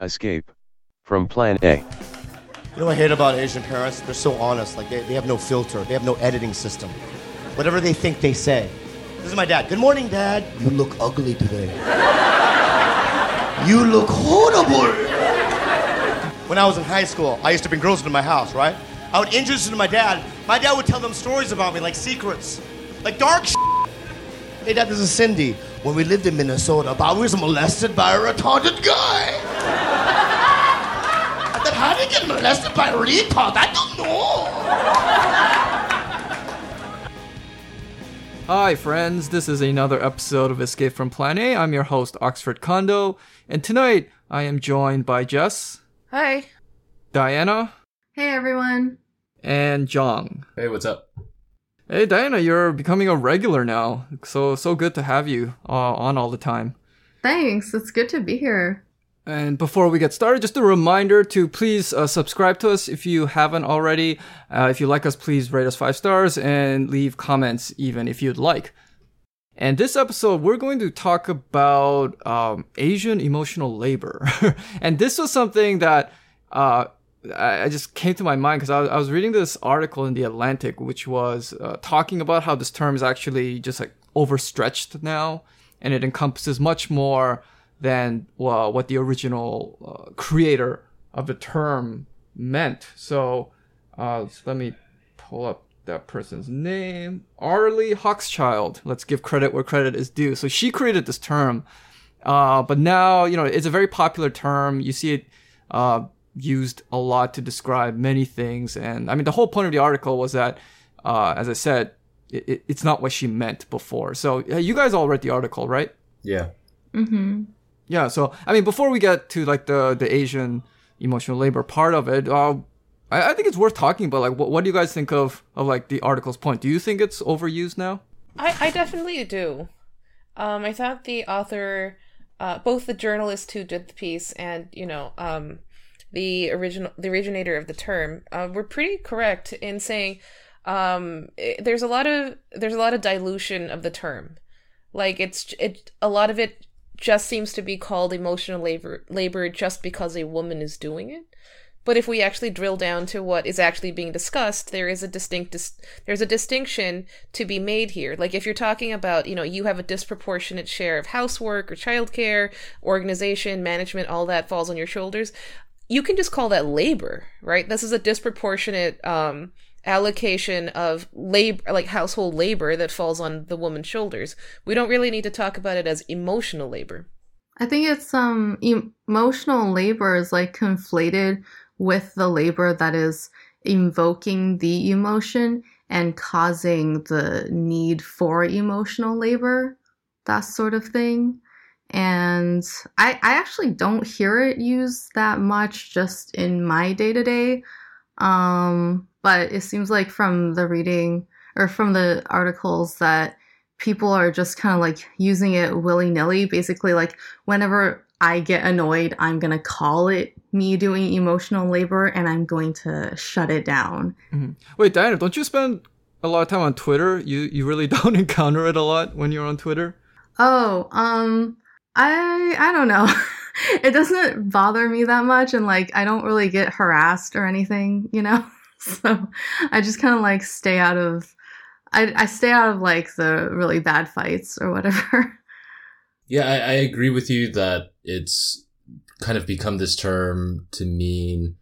Escape from Plan A. You know what I hate about Asian parents? They're so honest. Like, they, they have no filter, they have no editing system. Whatever they think, they say. This is my dad. Good morning, Dad. You look ugly today. you look horrible. When I was in high school, I used to bring girls into my house, right? I would introduce them to my dad. My dad would tell them stories about me, like secrets, like dark Hey, Dad, this is Cindy. When we lived in Minnesota, Bob was molested by a retarded guy. I how did he get molested by a retard? I don't know. Hi, friends. This is another episode of Escape from Plan A. I'm your host, Oxford Kondo, and tonight I am joined by Jess, Hi. Diana, Hey everyone. and Jong. Hey, what's up? Hey, Diana, you're becoming a regular now. So so good to have you uh, on all the time. Thanks. It's good to be here. And before we get started, just a reminder to please uh, subscribe to us if you haven't already. Uh, if you like us, please rate us five stars and leave comments even if you'd like. And this episode, we're going to talk about um, Asian emotional labor. and this was something that uh, I just came to my mind because I, was- I was reading this article in The Atlantic, which was uh, talking about how this term is actually just like overstretched now, and it encompasses much more than well, what the original uh, creator of the term meant. So, uh, let me pull up that person's name. Arlie Hochschild. Let's give credit where credit is due. So she created this term, uh, but now you know it's a very popular term. You see it uh, used a lot to describe many things, and I mean the whole point of the article was that, uh, as I said, it, it, it's not what she meant before. So uh, you guys all read the article, right? Yeah. Mm-hmm. Yeah, so I mean, before we get to like the the Asian emotional labor part of it, uh, I, I think it's worth talking about. Like, what, what do you guys think of of like the article's point? Do you think it's overused now? I, I definitely do. Um, I thought the author, uh, both the journalist who did the piece and you know um, the original the originator of the term uh, were pretty correct in saying um, i there's a lot of there's a lot of dilution of the term. Like it's it a lot of it just seems to be called emotional labor labor just because a woman is doing it. But if we actually drill down to what is actually being discussed, there is a distinct dis- there's a distinction to be made here. Like if you're talking about, you know, you have a disproportionate share of housework or childcare, organization, management, all that falls on your shoulders, you can just call that labor, right? This is a disproportionate um allocation of labor like household labor that falls on the woman's shoulders. We don't really need to talk about it as emotional labor. I think it's um emotional labor is like conflated with the labor that is invoking the emotion and causing the need for emotional labor, that sort of thing. And I, I actually don't hear it used that much just in my day to day. Um, but it seems like from the reading or from the articles that people are just kind of like using it willy nilly. Basically, like whenever I get annoyed, I'm going to call it me doing emotional labor and I'm going to shut it down. Wait, Diana, don't you spend a lot of time on Twitter? You you really don't encounter it a lot when you're on Twitter. Oh, um, I, I don't know. it doesn't bother me that much and like I don't really get harassed or anything, you know? So I just kind of like stay out of, I, I stay out of like the really bad fights or whatever. Yeah, I, I agree with you that it's kind of become this term to mean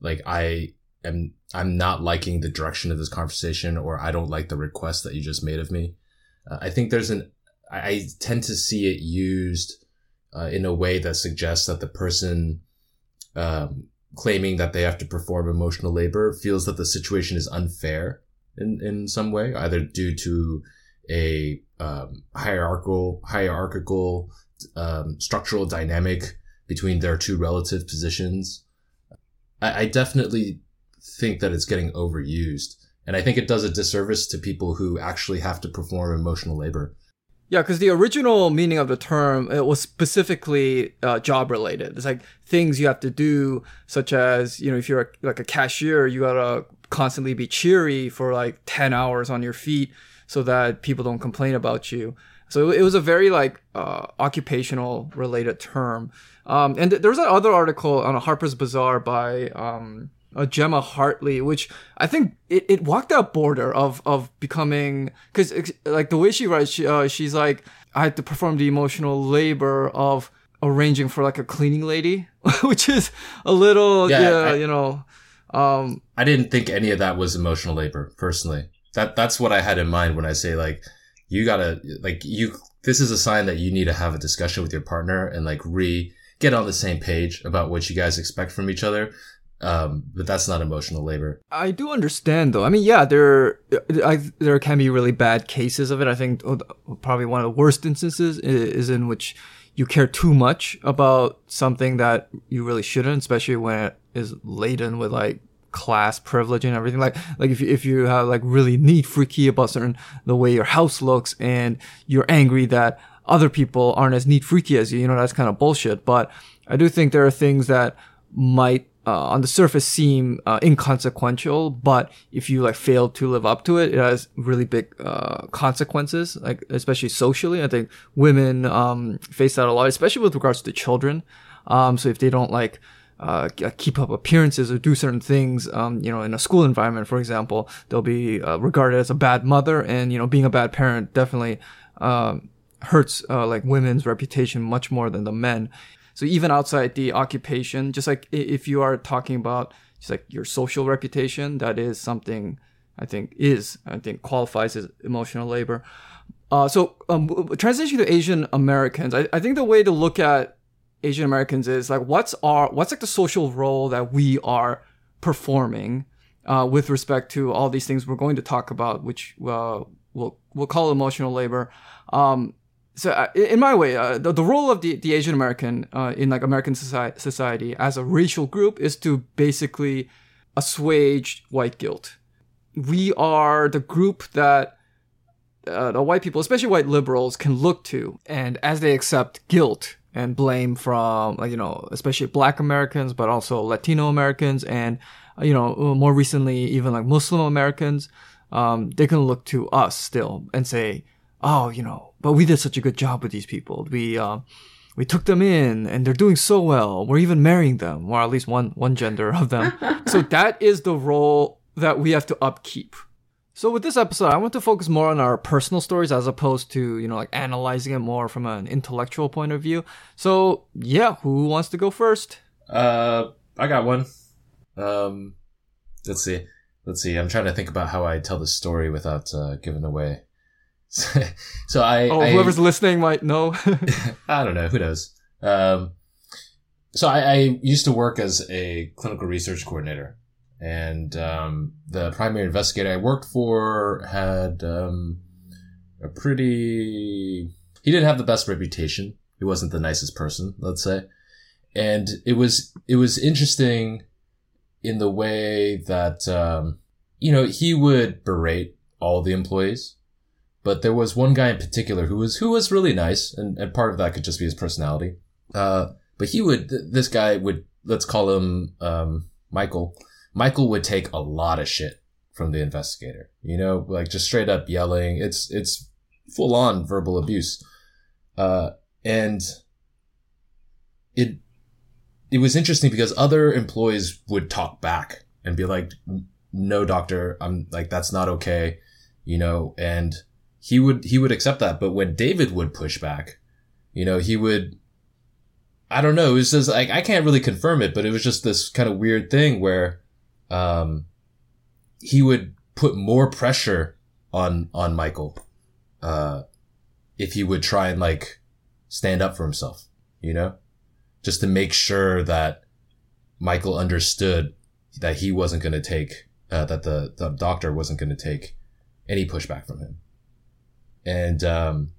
like I am I'm not liking the direction of this conversation or I don't like the request that you just made of me. Uh, I think there's an I, I tend to see it used uh, in a way that suggests that the person um, claiming that they have to perform emotional labor feels that the situation is unfair in, in some way, either due to a um, hierarchical hierarchical um, structural dynamic between their two relative positions. I, I definitely think that it's getting overused, and I think it does a disservice to people who actually have to perform emotional labor. Yeah, because the original meaning of the term it was specifically uh, job related. It's like things you have to do, such as you know, if you're a, like a cashier, you gotta constantly be cheery for like ten hours on your feet so that people don't complain about you. So it was a very like uh, occupational related term. Um, and th- there was another article on a Harper's Bazaar by um, uh, Gemma Hartley, which I think it, it walked that border of of becoming because like the way she writes, she, uh, she's like I had to perform the emotional labor of arranging for like a cleaning lady, which is a little yeah, yeah I, you know. Um, I didn't think any of that was emotional labor personally. That that's what I had in mind when I say like you gotta like you. This is a sign that you need to have a discussion with your partner and like re get on the same page about what you guys expect from each other. Um, but that's not emotional labor. I do understand though. I mean, yeah, there, I, there can be really bad cases of it. I think probably one of the worst instances is in which you care too much about something that you really shouldn't, especially when it is laden with like class privilege and everything. Like, like if you, if you have like really neat freaky about certain, the way your house looks and you're angry that other people aren't as neat freaky as you, you know, that's kind of bullshit. But I do think there are things that might uh, on the surface seem uh, inconsequential, but if you like fail to live up to it, it has really big uh, consequences. Like especially socially, I think women um, face that a lot, especially with regards to children. Um, so if they don't like uh, keep up appearances or do certain things, um, you know, in a school environment, for example, they'll be uh, regarded as a bad mother, and you know, being a bad parent definitely um, hurts uh, like women's reputation much more than the men. So even outside the occupation, just like if you are talking about just like your social reputation, that is something I think is I think qualifies as emotional labor. Uh, so um, to Asian Americans, I, I think the way to look at Asian Americans is like what's our what's like the social role that we are performing uh, with respect to all these things we're going to talk about, which uh, we'll we'll call emotional labor. Um, so uh, in my way, uh, the, the role of the, the Asian American uh, in like American society, society as a racial group is to basically assuage white guilt. We are the group that uh, the white people, especially white liberals, can look to, and as they accept guilt and blame from, like you know, especially Black Americans, but also Latino Americans, and uh, you know, more recently even like Muslim Americans, um, they can look to us still and say, oh, you know, but we did such a good job with these people. We uh, we took them in, and they're doing so well. We're even marrying them, or at least one one gender of them. so that is the role that we have to upkeep. So with this episode, I want to focus more on our personal stories as opposed to, you know, like analyzing it more from an intellectual point of view. So yeah, who wants to go first? Uh, I got one. Um, let's see. Let's see. I'm trying to think about how I tell this story without uh, giving away so I, oh, whoever's listening might know. I don't know. Who knows? Um, so I, I, used to work as a clinical research coordinator, and um, the primary investigator I worked for had um, a pretty. He didn't have the best reputation. He wasn't the nicest person, let's say, and it was it was interesting in the way that um, you know he would berate all the employees but there was one guy in particular who was who was really nice, and, and part of that could just be his personality. Uh, but he would this guy would let's call him um, Michael. Michael would take a lot of shit from the investigator. You know, like just straight up yelling. It's it's full on verbal abuse. Uh, and it it was interesting because other employees would talk back and be like, "No, doctor, I'm like that's not okay," you know, and he would he would accept that. But when David would push back, you know, he would I don't know, it was just like I can't really confirm it, but it was just this kind of weird thing where um he would put more pressure on on Michael uh if he would try and like stand up for himself, you know? Just to make sure that Michael understood that he wasn't going to take uh, that the the doctor wasn't going to take any pushback from him. And, um,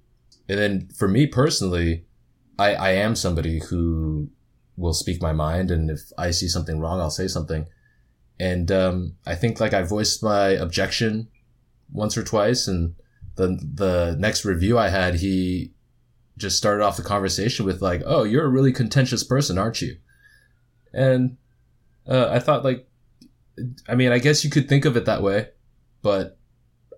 and then for me personally, I, I am somebody who will speak my mind. And if I see something wrong, I'll say something. And, um, I think like I voiced my objection once or twice. And the, the next review I had, he just started off the conversation with like, Oh, you're a really contentious person, aren't you? And, uh, I thought like, I mean, I guess you could think of it that way, but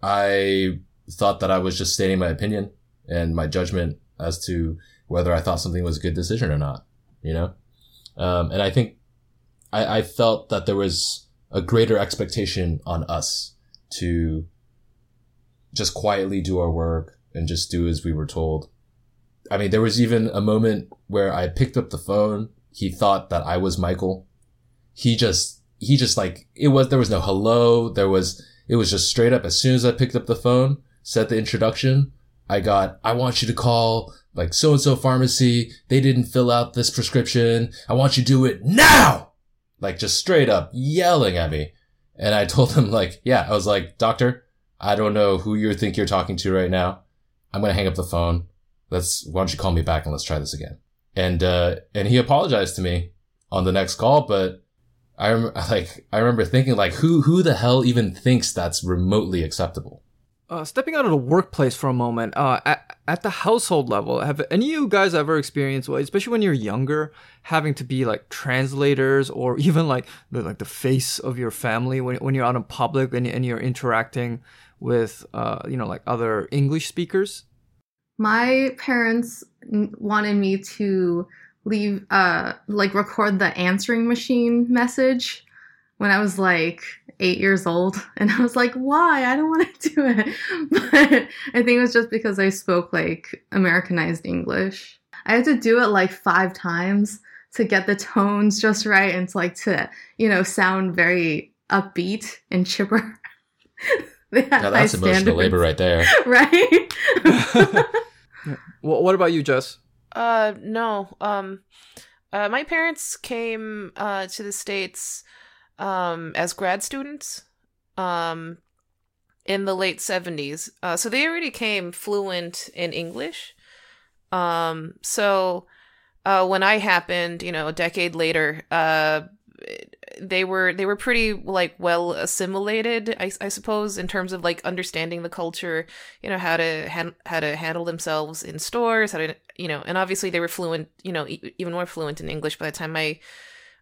I thought that I was just stating my opinion and my judgment as to whether I thought something was a good decision or not, you know? Um, and I think I, I felt that there was a greater expectation on us to just quietly do our work and just do as we were told. I mean, there was even a moment where I picked up the phone. He thought that I was Michael. He just, he just like, it was, there was no hello. There was, it was just straight up. As soon as I picked up the phone, said the introduction, I got, I want you to call like so and so pharmacy. They didn't fill out this prescription. I want you to do it now. Like just straight up yelling at me. And I told him like, yeah, I was like, doctor, I don't know who you think you're talking to right now. I'm going to hang up the phone. Let's, why don't you call me back and let's try this again? And, uh, and he apologized to me on the next call, but I rem- like, I remember thinking like, who, who the hell even thinks that's remotely acceptable? Uh, stepping out of the workplace for a moment, uh, at, at the household level, have any of you guys ever experienced, especially when you're younger, having to be like translators or even like the, like the face of your family when, when you're out in public and, and you're interacting with, uh, you know, like other English speakers? My parents wanted me to leave, uh, like record the answering machine message when I was like eight years old. And I was like, why? I don't want to do it. But I think it was just because I spoke like Americanized English. I had to do it like five times to get the tones just right and to like to, you know, sound very upbeat and chipper. They had Now that's emotional labor right there. right? Well, what about you, Jess? Uh, no. Um, uh, my parents came uh to the states um as grad students um in the late 70s. Uh, so they already came fluent in English. Um, so uh, when I happened, you know, a decade later, uh, they were they were pretty like well assimilated, I, I suppose, in terms of like understanding the culture, you know, how to han- how to handle themselves in stores, how to you know, and obviously they were fluent, you know, e- even more fluent in English by the time I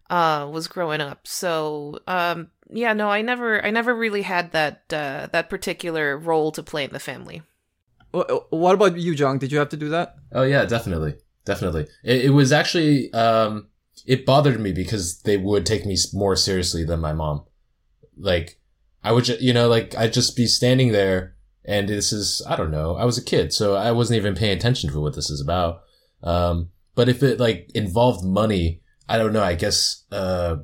uh was growing up. So, um yeah, no, I never I never really had that uh that particular role to play in the family. What about you, Jung? Did you have to do that? Oh yeah, definitely, definitely. It, it was actually um, it bothered me because they would take me more seriously than my mom. Like I would, ju- you know, like I'd just be standing there, and this is I don't know. I was a kid, so I wasn't even paying attention to what this is about. Um, but if it like involved money, I don't know. I guess uh,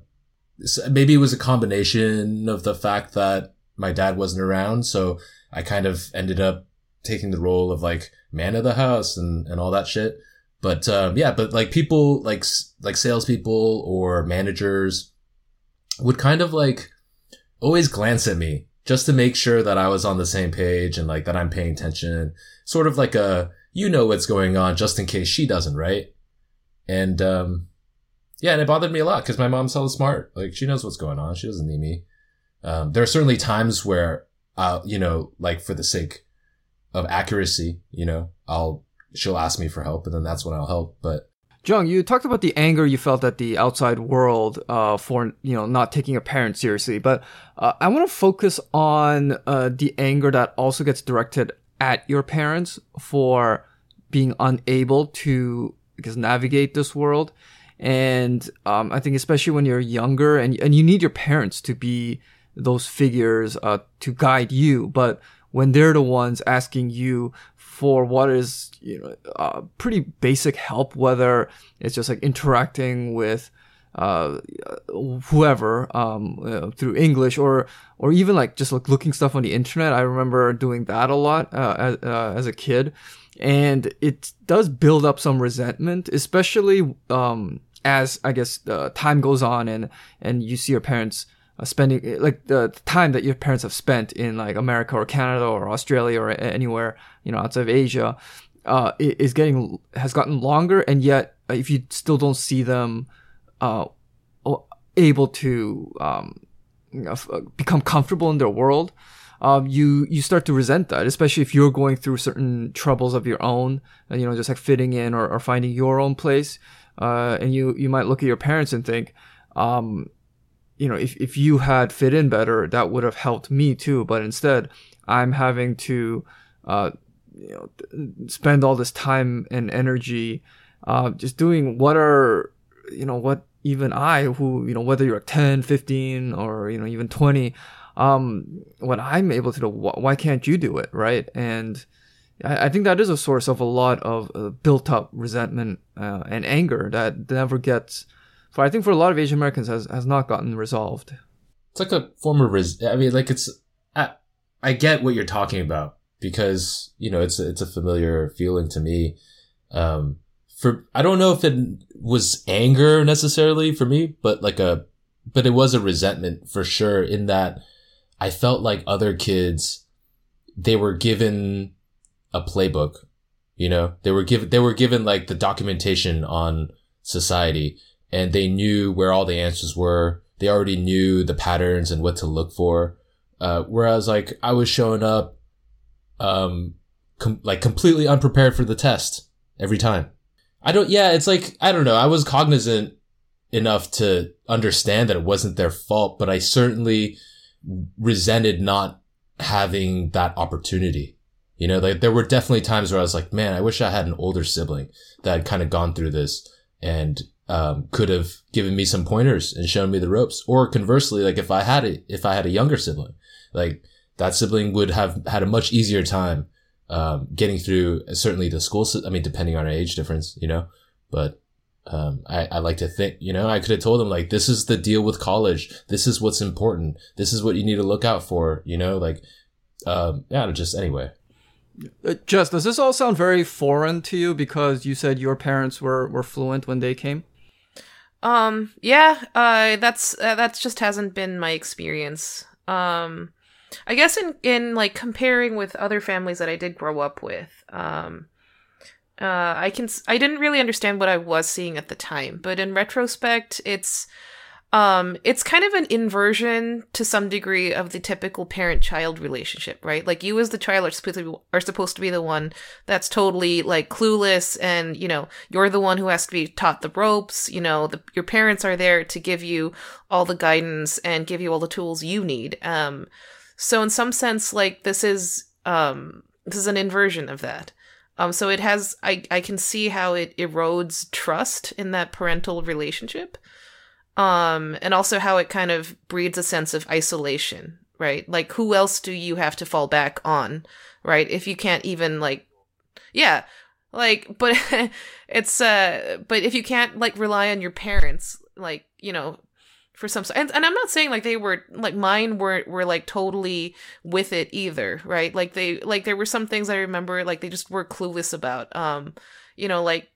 maybe it was a combination of the fact that my dad wasn't around, so I kind of ended up taking the role of like man of the house and, and all that shit. But, um, yeah, but like people like, like salespeople or managers would kind of like always glance at me just to make sure that I was on the same page and like that I'm paying attention. Sort of like a, you know what's going on just in case she doesn't, right? And, um, yeah, and it bothered me a lot because my mom's hella smart. Like she knows what's going on. She doesn't need me. Um, there are certainly times where, uh, you know, like for the sake of accuracy, you know, I'll, she'll ask me for help and then that's when I'll help. But Jung, you talked about the anger you felt at the outside world uh, for you know not taking a parent seriously, but uh, I want to focus on uh, the anger that also gets directed at your parents for being unable to guess, navigate this world. And um, I think especially when you're younger and and you need your parents to be those figures uh, to guide you, but when they're the ones asking you for what is you know uh, pretty basic help, whether it's just like interacting with uh, whoever um, uh, through English or or even like just like looking stuff on the internet. I remember doing that a lot uh, as, uh, as a kid, and it does build up some resentment, especially um, as I guess uh, time goes on and and you see your parents uh, spending like the time that your parents have spent in like America or Canada or Australia or anywhere you know outside of Asia uh, is getting has gotten longer, and yet uh, if you still don't see them uh, able to um, you know, uh, become comfortable in their world, um, you you start to resent that, especially if you're going through certain troubles of your own, and you know just like fitting in or, or finding your own place, uh, and you you might look at your parents and think. Um, you know, if, if you had fit in better, that would have helped me too. But instead, I'm having to, uh, you know spend all this time and energy uh, just doing what are you know what even I who you know whether you're 10, 15 or you know even 20 um what I'm able to do why can't you do it right and I, I think that is a source of a lot of uh, built up resentment uh, and anger that never gets for I think for a lot of Asian Americans has has not gotten resolved It's like a form of res- I mean, like it's. I, I get what you're talking about because you know it's it's a familiar feeling to me. Um, for I don't know if it was anger necessarily for me, but like a, but it was a resentment for sure. In that I felt like other kids, they were given a playbook. You know, they were given they were given like the documentation on society, and they knew where all the answers were. They already knew the patterns and what to look for. Uh, whereas like I was showing up, um, com- like completely unprepared for the test every time. I don't, yeah, it's like, I don't know. I was cognizant enough to understand that it wasn't their fault, but I certainly resented not having that opportunity. You know, like there were definitely times where I was like, man, I wish I had an older sibling that had kind of gone through this and um, could have given me some pointers and shown me the ropes. Or conversely, like if I had it, if I had a younger sibling, like that sibling would have had a much easier time um, getting through certainly the school. I mean, depending on our age difference, you know, but um, I, I like to think, you know, I could have told them like, this is the deal with college. This is what's important. This is what you need to look out for, you know, like, um, yeah, just anyway. Uh, Jess, does this all sound very foreign to you because you said your parents were, were fluent when they came? Um, yeah, uh, that's uh, that's just hasn't been my experience. Um, I guess in in like comparing with other families that I did grow up with, um, uh, I can I didn't really understand what I was seeing at the time, but in retrospect, it's um it's kind of an inversion to some degree of the typical parent-child relationship right? Like you as the child are supposed to be, are supposed to be the one that's totally like clueless and you know you're the one who has to be taught the ropes you know the, your parents are there to give you all the guidance and give you all the tools you need. Um so in some sense like this is um this is an inversion of that. Um so it has i i can see how it erodes trust in that parental relationship um and also how it kind of breeds a sense of isolation right? Like who else do you have to fall back on right? If you can't even like yeah like but it's uh but if you can't like rely on your parents like you know for some and, and i'm not saying like they were like mine were were like totally with it either right? Like they like there were some things i remember like they just were clueless about um you know like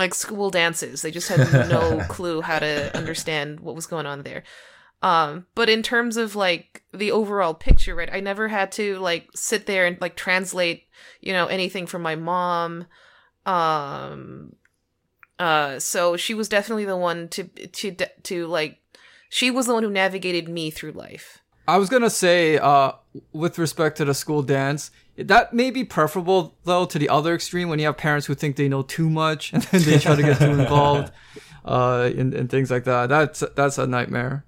like school dances. They just had no clue how to understand what was going on there. Um but in terms of like the overall picture right i never had to like sit there and like translate you know anything from my mom. Um uh so she was definitely the one to to to like she was the one who navigated me through life. I was gonna say, uh, with respect to the school dance, that may be preferable though to the other extreme when you have parents who think they know too much and then they try to get too involved, uh, in things like that. That's that's a nightmare.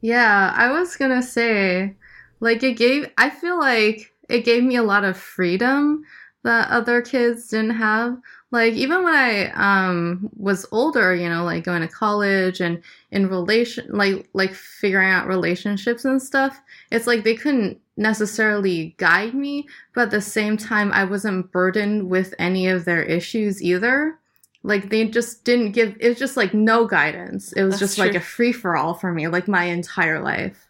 Yeah, I was gonna say, like, it gave, I feel like it gave me a lot of freedom that other kids didn't have. Like, even when I um, was older, you know, like going to college and in relation, like, like figuring out relationships and stuff, it's like they couldn't necessarily guide me, but at the same time, I wasn't burdened with any of their issues either. Like they just didn't give it was just like no guidance. It was That's just like a free for all for me, like my entire life.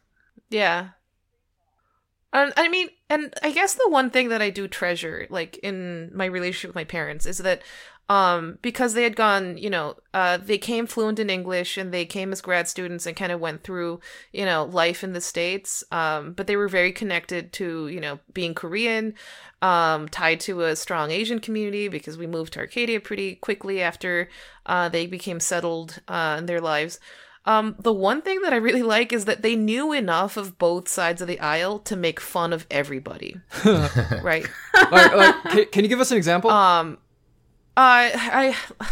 Yeah. And I mean, and I guess the one thing that I do treasure, like in my relationship with my parents, is that um because they had gone, you know, uh they came fluent in English and they came as grad students and kind of went through, you know, life in the States. Um, but they were very connected to, you know, being Korean, um, tied to a strong Asian community because we moved to Arcadia pretty quickly after uh they became settled uh in their lives. Um, the one thing that I really like is that they knew enough of both sides of the aisle to make fun of everybody. right. like, like can, can you give us an example? Um, I, I,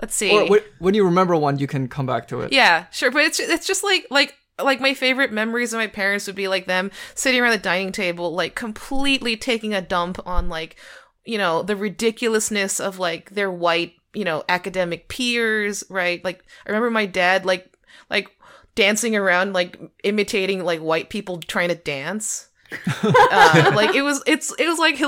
let's see. or when you remember one, you can come back to it. Yeah, sure, but it's it's just like like like my favorite memories of my parents would be like them sitting around the dining table, like completely taking a dump on like you know, the ridiculousness of like their white, you know, academic peers, right? Like I remember my dad like like dancing around like imitating like white people trying to dance. uh, like it was it's it was like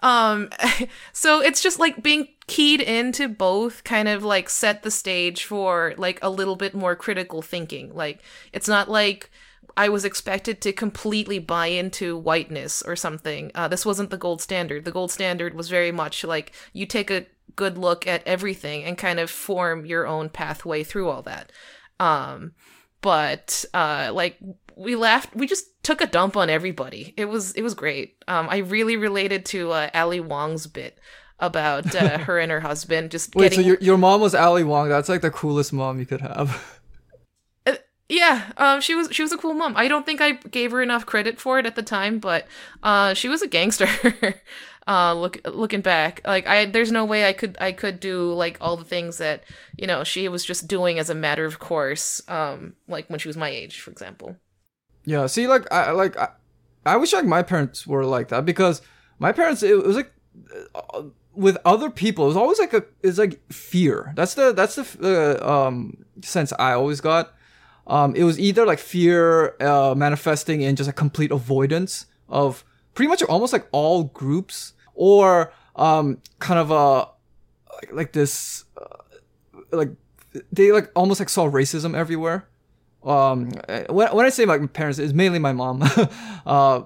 um so it's just like being keyed into both kind of like set the stage for like a little bit more critical thinking. Like it's not like I was expected to completely buy into whiteness or something. Uh, this wasn't the gold standard. The gold standard was very much like you take a good look at everything and kind of form your own pathway through all that. Um, but uh, like we laughed, we just took a dump on everybody. It was it was great. Um, I really related to uh, Ali Wong's bit about uh, her and her husband just Wait, getting. so your your mom was Ali Wong? That's like the coolest mom you could have. Yeah, um, she was she was a cool mom. I don't think I gave her enough credit for it at the time, but uh, she was a gangster. uh, look looking back, like I, there's no way I could I could do like all the things that you know she was just doing as a matter of course. Um, like when she was my age, for example. Yeah, see, like I like I, I wish like my parents were like that because my parents it was like uh, with other people it was always like a it's like fear. That's the that's the uh, um sense I always got. Um, it was either like fear uh, manifesting in just a complete avoidance of pretty much almost like all groups, or um, kind of a like, like this uh, like they like almost like saw racism everywhere. Um when, when i say like my parents it's mainly my mom. Uh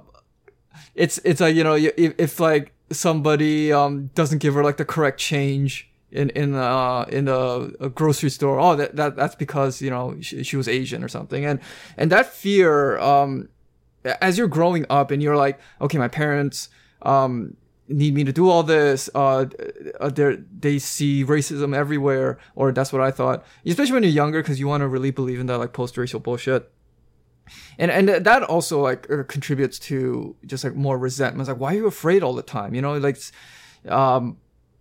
it's it's like you know if, if like somebody um doesn't give her like the correct change in in uh in a, a grocery store oh that, that that's because you know she, she was asian or something. And and that fear um as you're growing up and you're like okay my parents um need me to do all this uh, uh they see racism everywhere or that's what i thought. Especially when you're younger because you want to really believe in that like post-racial bullshit. And and that also like uh, contributes to just like more resentment. It's like why are you afraid all the time? You know like um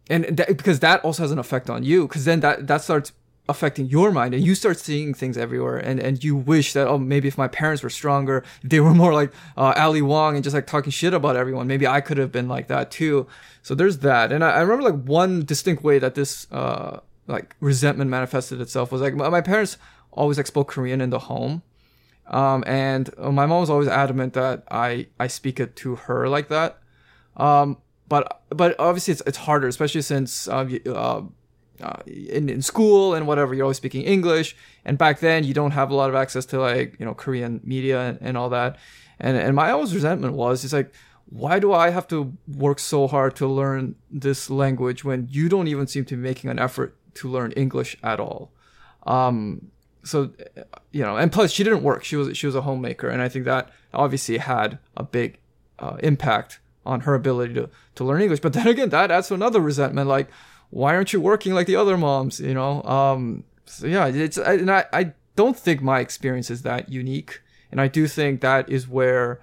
and because that also has an effect on you because then that that starts affecting your mind and you start seeing things everywhere and and you wish that oh maybe if my parents were stronger they were more like uh, ali wong and just like talking shit about everyone. Maybe i could have been like that too. So there's that. And i, I remember like one distinct way that this uh like resentment manifested itself was like my, parents always like spoke korean in the home. Um and uh, my mom was always adamant that i i speak it to her like that. Um but but obviously it's it's harder, especially since uh, uh, in in school and whatever you're always speaking English, and back then you don't have a lot of access to like you know Korean media and, and all that, and and my always resentment was it's like why do I have to work so hard to learn this language when you don't even seem to be making an effort to learn English at all? Um, so you know, and plus she didn't work; she was she was a homemaker, and I think that obviously had a big uh, impact on her ability to, to learn English. But then again, that adds to another resentment. Like, why aren't you working like the other moms? You know? Um, so yeah, it's, and I, I don't think my experience is that unique. And I do think that is where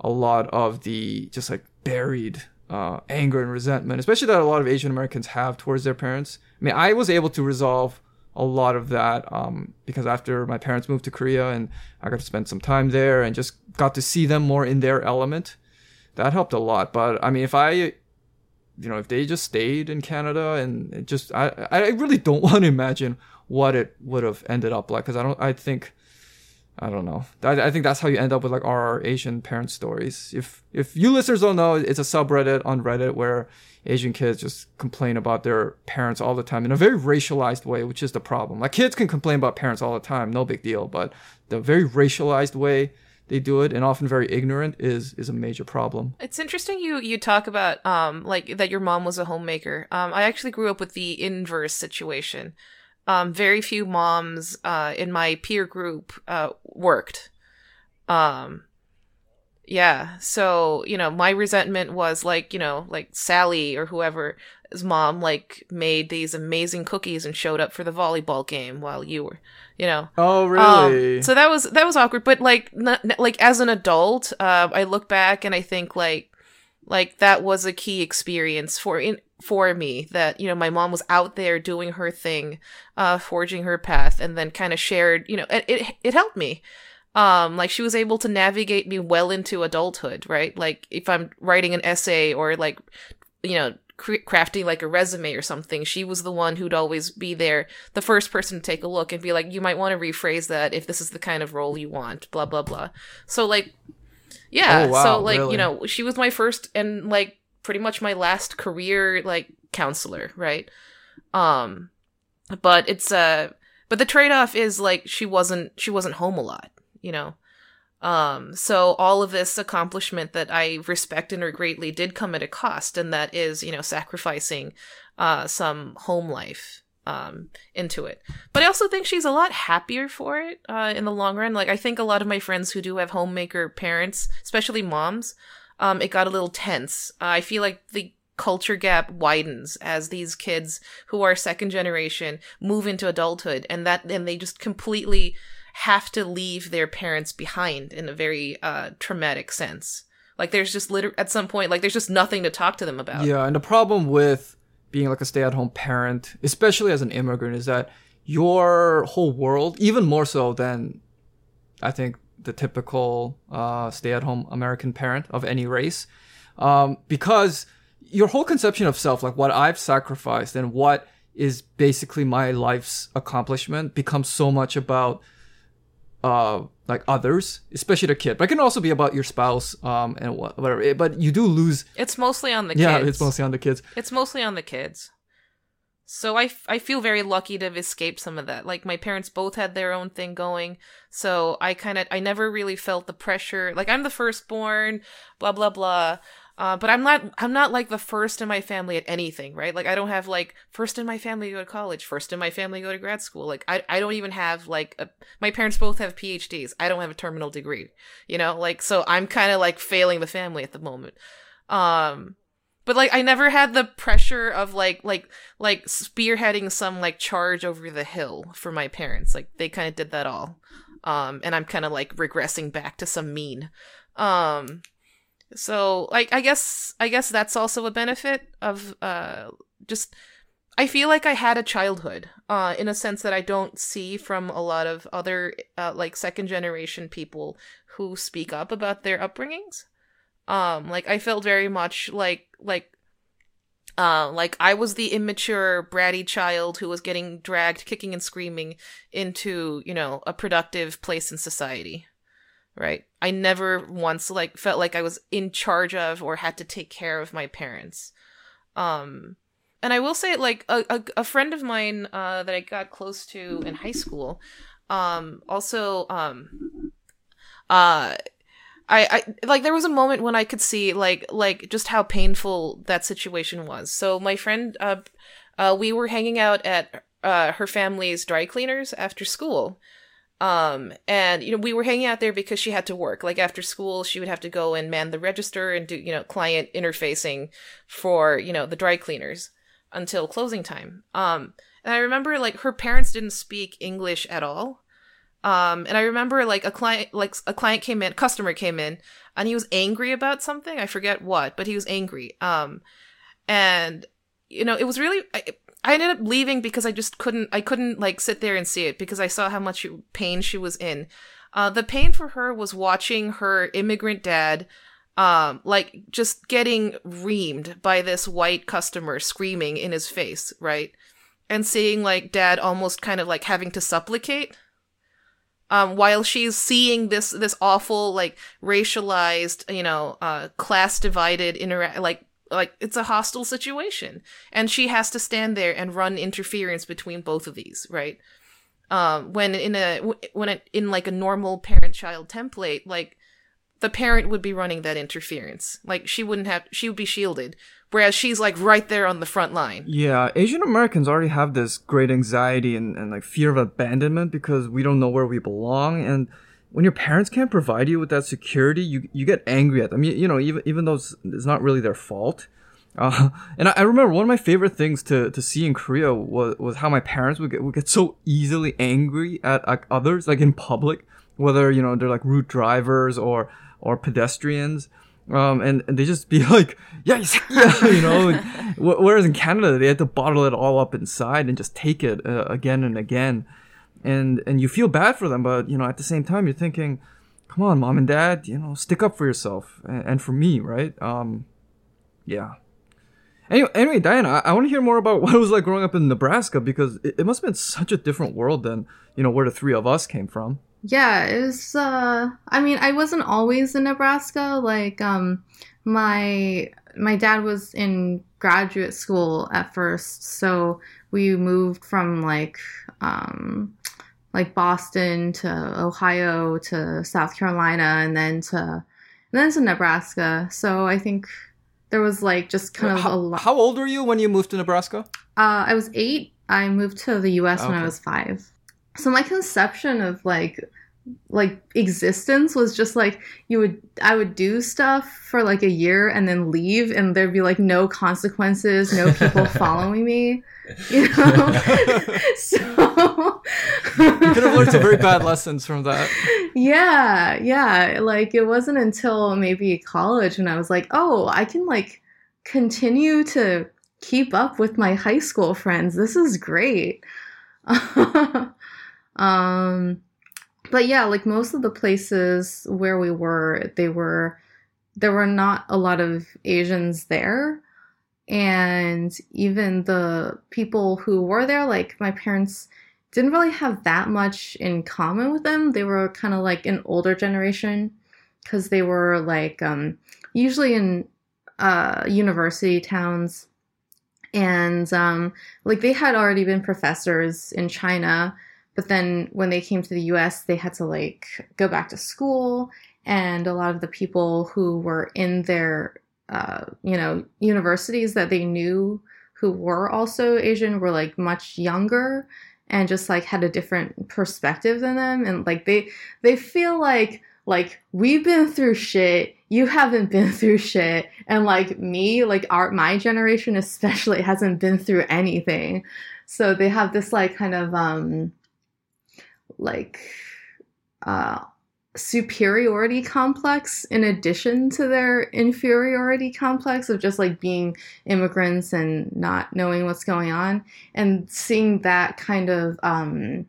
a lot of the just like buried uh, anger and resentment, especially that a lot of Asian Americans have towards their parents. I mean, I was able to resolve a lot of that um, because after my parents moved to Korea and I got to spend some time there and just got to see them more in their element that helped a lot. But I mean, if I, you know, if they just stayed in Canada and just, I, I really don't want to imagine what it would have ended up like. Cause I don't, I think, I don't know. I, I think that's how you end up with like our Asian parent stories. If, if you listeners don't know, it's a subreddit on Reddit where Asian kids just complain about their parents all the time in a very racialized way, which is the problem. Like kids can complain about parents all the time, no big deal, but the very racialized way they do it and often very ignorant is is a major problem. It's interesting you you talk about um like that your mom was a homemaker. Um I actually grew up with the inverse situation. Um very few moms uh in my peer group uh worked. Um yeah, so, you know, my resentment was like, you know, like Sally or whoever his mom like made these amazing cookies and showed up for the volleyball game while you were you know. Oh really? um, so that was that was awkward but like not, like as an adult uh, i look back and i think like like that was a key experience for in for me that you know my mom was out there doing her thing uh forging her path and then kind of shared you know it, it it helped me. Um like she was able to navigate me well into adulthood right? Like if i'm writing an essay or like you know, cr- crafting like a resume or something, she was the one who'd always be there, the first person to take a look and be like, you might want to rephrase that if this is the kind of role you want, blah, blah, blah. So, like, yeah. Oh, wow, so, like, really? you know, she was my first and, like, pretty much my last career, like, counselor, right? Um, but it's, uh, but the trade off is, like, she wasn't, she wasn't home a lot, you know? Um, so all of this accomplishment that I respect and her greatly did come at a cost, and that is, you know, sacrificing uh, some home life um, into it. But I also think she's a lot happier for it uh, in the long run. Like I think a lot of my friends who do have homemaker parents, especially moms, um, it got a little tense. Uh, I feel like the culture gap widens as these kids who are second generation move into adulthood, and that and they just completely have to leave their parents behind in a very uh, traumatic sense. Like there's just liter- at some point, like there's just nothing to talk to them about. Yeah, and the problem with being like a stay-at-home parent, especially as an immigrant, is that your whole world, even more so than I think the typical uh, stay-at-home American parent of any race, um, because your whole conception of self, like what I've sacrificed and what is basically my life's accomplishment, becomes so much about uh like others, especially the kid. But it can also be about your spouse, um, and whatever. But you do lose. It's mostly on the Yeah, kids. it's mostly on the kids. It's mostly on the kids. So I, f- I feel very lucky to have escaped some of that. Like my parents both had their own thing going. So I kind of, I never really felt the pressure. Like I'm the firstborn, blah, blah, blah. Uh, but I'm not, I'm not like the first in my family at anything, right? Like I don't have like first in my family to go to college, first in my family go to grad school. Like I, I don't even have like a, my parents both have PhDs. I don't have a terminal degree, you know, like, so I'm kind of like failing the family at the moment. Um, but like I never had the pressure of like like like spearheading some like charge over the hill for my parents. Like they kind of did that all. Um and I'm kind of like regressing back to some mean. Um so like I guess I guess that's also a benefit of uh just I feel like I had a childhood uh in a sense that I don't see from a lot of other uh, like second generation people who speak up about their upbringings. Um like i felt very much like like uh like i was the immature bratty child who was getting dragged kicking and screaming into you know a productive place in society right i never once like felt like i was in charge of or had to take care of my parents um and i will say like a, a, a friend of mine uh that i got close to in high school um also um uh I, I like there was a moment when I could see like like just how painful that situation was. So my friend uh uh we were hanging out at uh her family's dry cleaners after school. Um and you know we were hanging out there because she had to work. Like after school she would have to go and man the register and do you know client interfacing for, you know, the dry cleaners until closing time. Um and I remember like her parents didn't speak English at all. Um, and I remember like a client, like a client came in, customer came in, and he was angry about something. I forget what, but he was angry. Um, and you know, it was really. I ended up leaving because I just couldn't. I couldn't like sit there and see it because I saw how much pain she was in. Uh, the pain for her was watching her immigrant dad, um, like just getting reamed by this white customer screaming in his face, right? And seeing like dad almost kind of like having to supplicate um, while she's seeing this this awful like racialized you know uh, class divided interact like like it's a hostile situation. And she has to stand there and run interference between both of these right? Um when in a when it in like a normal parent child template like the parent would be running that interference. Like she wouldn't have she would be shielded. Whereas she's like right there on the front line. Yeah, Asian Americans already have this great anxiety and, and like fear of abandonment because we don't know where we belong. And when your parents can't provide you with that security, you you get angry at them. You, you know, even even though it's, it's not really their fault. Uh, and I, I remember one of my favorite things to, to see in Korea was, was how my parents would get, would get so easily angry at like, others, like in public, whether, you know, they're like rude drivers or, or pedestrians. Um, and, and they just be like, yeah, you know, whereas in Canada, they had to bottle it all up inside and just take it uh, again and again. And, and you feel bad for them, but, you know, at the same time, you're thinking, come on, mom and dad, you know, stick up for yourself and, and for me, right? Um, yeah. Anyway, anyway Diana, I, I want to hear more about what it was like growing up in Nebraska because it, it must have been such a different world than you know where the three of us came from. Yeah, it was. Uh, I mean, I wasn't always in Nebraska. Like, um, my my dad was in graduate school at first, so we moved from like um, like Boston to Ohio to South Carolina, and then to and then to Nebraska. So I think there was like just kind of how, a lot. how old were you when you moved to Nebraska? Uh, I was eight. I moved to the U.S. when I was five. So my conception of like like existence was just like you would I would do stuff for like a year and then leave and there'd be like no consequences, no people following me. You know? so You could have learned some very bad lessons from that. yeah, yeah. Like it wasn't until maybe college when I was like, oh, I can like continue to keep up with my high school friends. This is great. um, but yeah, like most of the places where we were, they were there were not a lot of Asians there. And even the people who were there, like my parents didn't really have that much in common with them. They were kind of like an older generation because they were like um, usually in uh, university towns. And um, like they had already been professors in China, but then when they came to the US, they had to like go back to school. And a lot of the people who were in their, uh, you know, universities that they knew who were also Asian were like much younger and just like had a different perspective than them. And like they they feel like like we've been through shit. You haven't been through shit. And like me like our my generation especially hasn't been through anything. So they have this like kind of um like uh superiority complex in addition to their inferiority complex of just like being immigrants and not knowing what's going on. And seeing that kind of um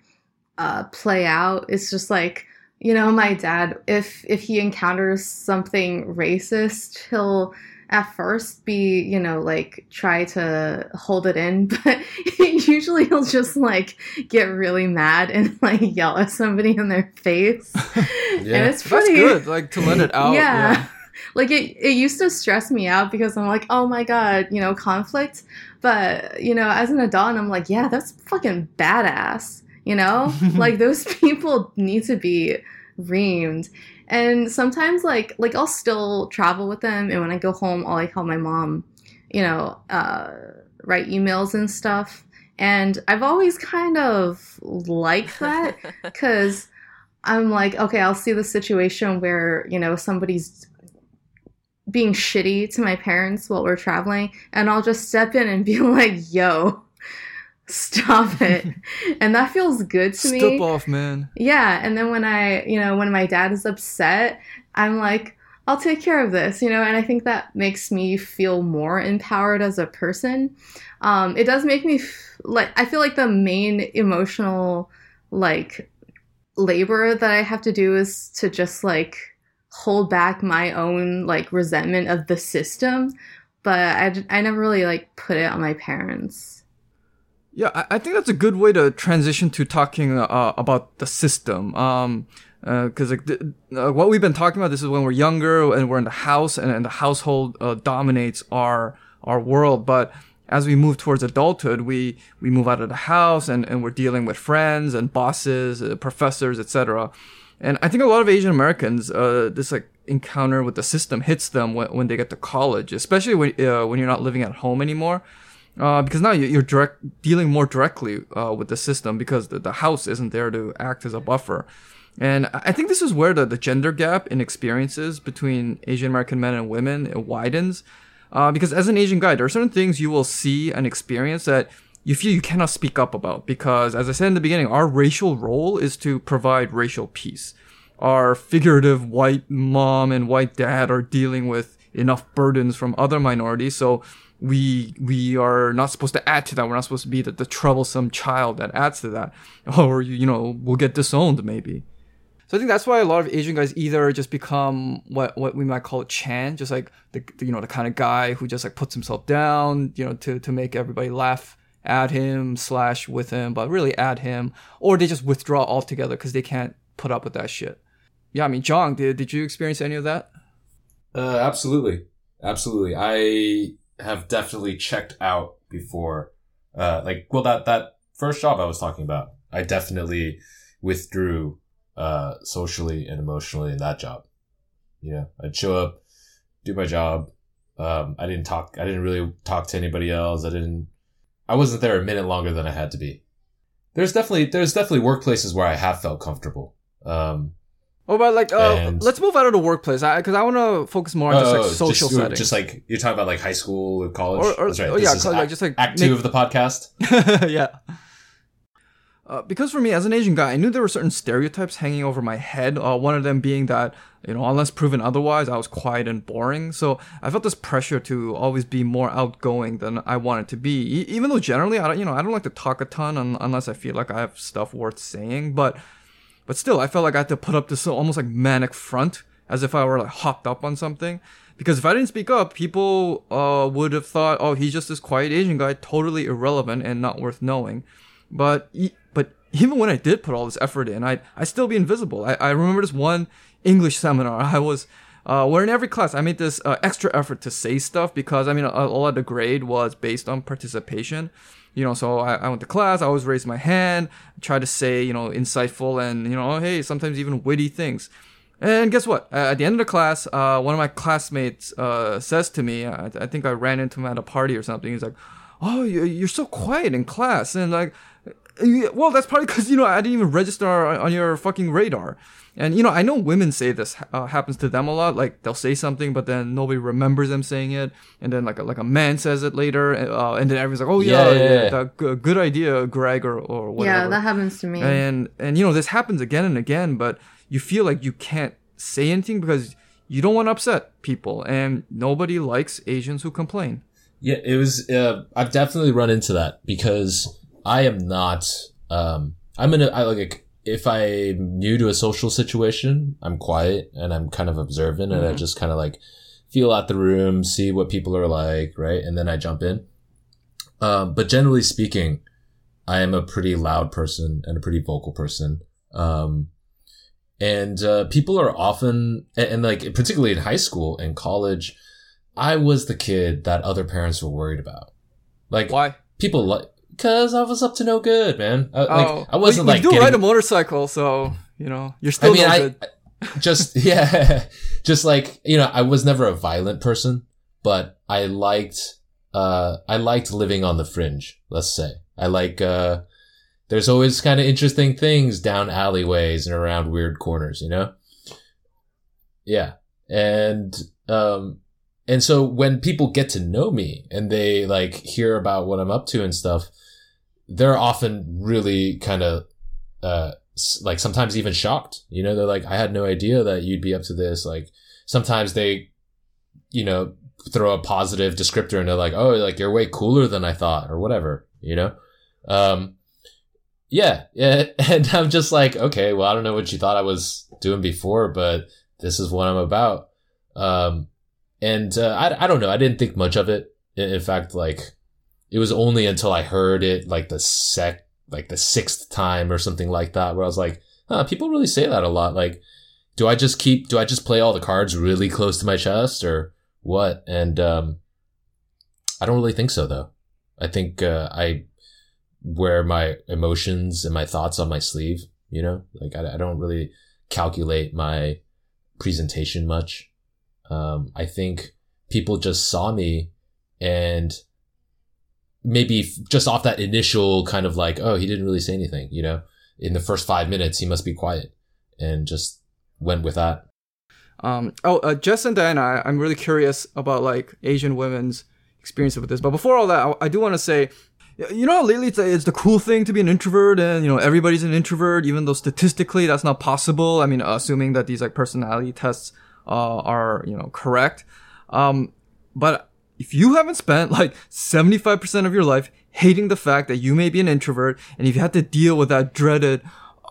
uh play out it's just like you know my dad if if he encounters something racist he'll at first be you know like try to hold it in but usually he'll just like get really mad and like yell at somebody in their face and it's That's good, like to let it out. yeah. yeah. Like it, it used to stress me out because I'm like, oh my god, you know, conflict. But you know, as an adult, I'm like, yeah, that's fucking badass. You know, like those people need to be reamed. And sometimes, like, like I'll still travel with them, and when I go home, I'll like help my mom, you know, uh, write emails and stuff. And I've always kind of liked that because I'm like, okay, I'll see the situation where, you know, somebody's being shitty to my parents while we're traveling, and I'll just step in and be like, yo, stop it. and that feels good to me. Step off, man. Yeah, and then when I, you know, when my dad is upset, I'm like, I'll take care of this, you know, and I think that makes me feel more empowered as a person. Um, it does make me f- like I feel like the main emotional like labor that I have to do is to just like hold back my own like resentment of the system, but I, I never really like put it on my parents. Yeah, I, think that's a good way to transition to talking uh, about the system. Um, because like the, uh, what we've been talking about, this is when we're younger and we're in the house, and, and the household uh, dominates our our world. But as we move towards adulthood, we we move out of the house, and, and we're dealing with friends and bosses, uh, professors, etc. And I think a lot of Asian Americans, uh, this like encounter with the system hits them when, when they get to college, especially when uh, when you're not living at home anymore. Uh, because now you- you're direct dealing more directly uh, with the system because the, the house isn't there to act as a buffer. And I I think this is where the, the gender gap in experiences between Asian American men and women it widens. Uh, because as an Asian guy, there are certain things you will see and experience that you feel you cannot speak up about. Because as I said in the beginning, our racial role is to provide racial peace. Our figurative white mom and white dad are dealing with enough burdens from other minorities, so we we are not supposed to add to that. We're not supposed to be the, the troublesome child that adds to that, or you, you know we'll get disowned maybe. So I think that's why a lot of Asian guys either just become what what we might call a chan, just like the, the you know the kind of guy who just like puts himself down, you know, to to make everybody laugh at him slash with him, but really at him, or they just withdraw altogether because they can't put up with that shit. Yeah, I mean, John, did did you experience any of that? Uh, absolutely, absolutely. I have definitely checked out before. Uh, like, well, that that first job I was talking about, I definitely withdrew uh, socially and emotionally in that job. You know, I'd show up, do my job. Um, I didn't talk. I didn't really talk to anybody else. I didn't. I wasn't there a minute longer than I had to be. There's definitely there's definitely workplaces where I have felt comfortable. Um, Oh, but like, uh, And- let's move out of the workplace because I, want to focus more on just like oh, social just, settings. Just like you're talking about like high school or college. Or- or- That's right. oh, yeah, college, like, just, like, act make- two of the podcast. yeah. Uh, because for me, as an Asian guy, I knew there were certain stereotypes hanging over my head. Uh, one of them being that, you know, unless proven otherwise, I was quiet and boring. So I felt this pressure to always be more outgoing than I wanted to be. E- even though generally, I don't, you know, I don't like to talk a ton un- unless I feel like I have stuff worth saying. But, but still, I felt like I had to put up this almost like manic front, as if I were like hopped up on something. Because if I didn't speak up, people uh, would have thought, oh, he's just this quiet Asian guy, totally irrelevant and not worth knowing. But but even when I did put all this effort in, I I still be invisible. I, I remember this one English seminar. I was uh, where in every class I made this uh, extra effort to say stuff because I mean a, a lot of the grade was based on participation. You know, so I, I went to class. I always raised my hand, tried to say you know insightful and you know hey sometimes even witty things. And guess what? At the end of the class, uh, one of my classmates uh, says to me, I, I think I ran into him at a party or something. He's like, "Oh, you- you're so quiet in class," and like, well, that's probably because you know I didn't even register on on your fucking radar. And you know, I know women say this uh, happens to them a lot. Like they'll say something, but then nobody remembers them saying it, and then like a, like a man says it later, uh, and then everyone's like, "Oh yeah, Yeah, yeah, yeah, yeah. that g- good idea, Greg," or or whatever. Yeah, that happens to me. And and you know this happens again and again, but you feel like you can't say anything because you don't want to upset people, and nobody likes Asians who complain. Yeah, it was. Uh, I've definitely run into that because I am not. Um, I'm in a. I like if I'm new to a social situation, I'm quiet and I'm kind of observant, and I just kind of like feel out the room, see what people are like, right, and then I jump in. Um, but generally speaking, I am a pretty loud person and a pretty vocal person. Um, and uh, people are often, and, and like particularly in high school and college, I was the kid that other parents were worried about. Like Why? people like because I was up to no good, man. I, Oh, like I wasn't well, like you do getting, ride a motorcycle, so you know you're still I mean, no I good. just yeah, just like you know, I was never a violent person, but I liked uh I liked living on the fringe. Let's say I like uh there's always kind of interesting things down alleyways and around weird corners, you know. Yeah, and um and so when people get to know me and they like hear about what I'm up to and stuff, they're often really kind of uh like sometimes even shocked. You know, they're like, I had no idea that you'd be up to this. Like sometimes they, you know, throw a positive descriptor and they're like, oh, like you're way cooler than I thought or whatever, you know? Um, yeah, yeah. And I'm just like, okay, well, I don't know what you thought I was doing before, but this is what I'm about. Um, and, uh, I, I don't know. I didn't think much of it. In, in fact, like it was only until I heard it like the sec, like the sixth time or something like that, where I was like, huh, people really say that a lot. Like, do I just keep, do I just play all the cards really close to my chest or what? And, um, I don't really think so though. I think, uh, I wear my emotions and my thoughts on my sleeve, you know, like I, I don't really calculate my presentation much. Um, I think people just saw me and maybe just off that initial kind of like, oh, he didn't really say anything, you know, in the first five minutes, he must be quiet and just went with that. Um, oh, uh, Jess and Diana, I'm really curious about like Asian women's experience with this. But before all that, I, I do want to say, you know, lately it's, it's the cool thing to be an introvert, and you know everybody's an introvert, even though statistically that's not possible. I mean, assuming that these like personality tests uh, are you know correct. Um, but if you haven't spent like 75% of your life hating the fact that you may be an introvert, and if you had to deal with that dreaded,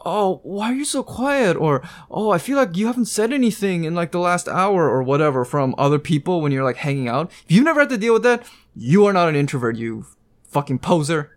oh, why are you so quiet? Or, oh, I feel like you haven't said anything in like the last hour or whatever from other people when you're like hanging out. If you've never had to deal with that, you are not an introvert, you fucking poser.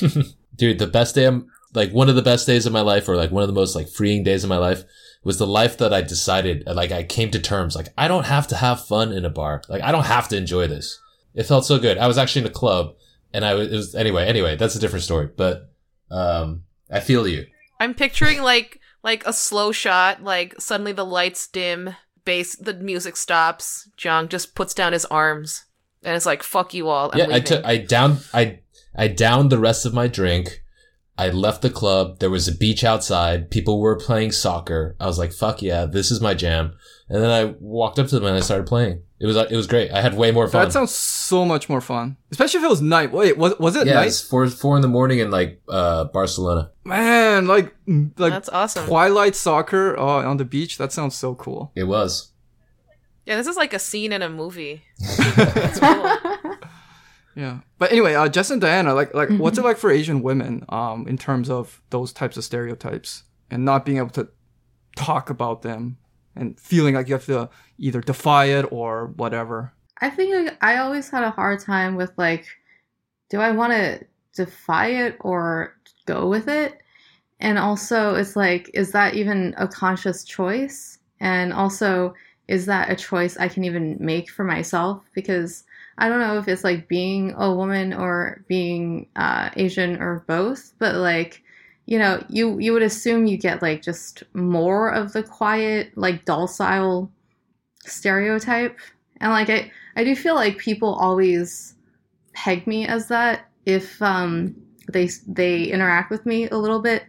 Dude, the best day, I'm, like one of the best days of my life or like one of the most like freeing days of my life was the life that I decided, like I came to terms, like I don't have to have fun in a bar. Like I don't have to enjoy this. It felt so good. I was actually in a club and I was, it was, anyway, anyway, that's a different story, but, um, I feel you. I'm picturing like like a slow shot, like suddenly the lights dim, bass, the music stops. Jung just puts down his arms and it's like, "Fuck you all." I'm yeah, I took, I downed, I, I downed the rest of my drink. I left the club. There was a beach outside. People were playing soccer. I was like, fuck yeah, this is my jam. And then I walked up to them and I started playing. It was, it was great. I had way more fun. That sounds so much more fun. Especially if it was night. Wait, was, was it yeah, night? it's four, four in the morning in like, uh, Barcelona. Man, like, like That's awesome. Twilight soccer uh, on the beach. That sounds so cool. It was. Yeah, this is like a scene in a movie. That's cool. Yeah. But anyway, uh, Jess and Diana, like, like, what's it like for Asian women, um, in terms of those types of stereotypes and not being able to talk about them and feeling like you have to either defy it or whatever? I think like, I always had a hard time with like, do I want to defy it or go with it? And also, it's like, is that even a conscious choice? And also, is that a choice I can even make for myself? Because I don't know if it's like being a woman or being uh, Asian or both, but like, you know, you you would assume you get like just more of the quiet, like docile stereotype, and like I I do feel like people always peg me as that if um they they interact with me a little bit,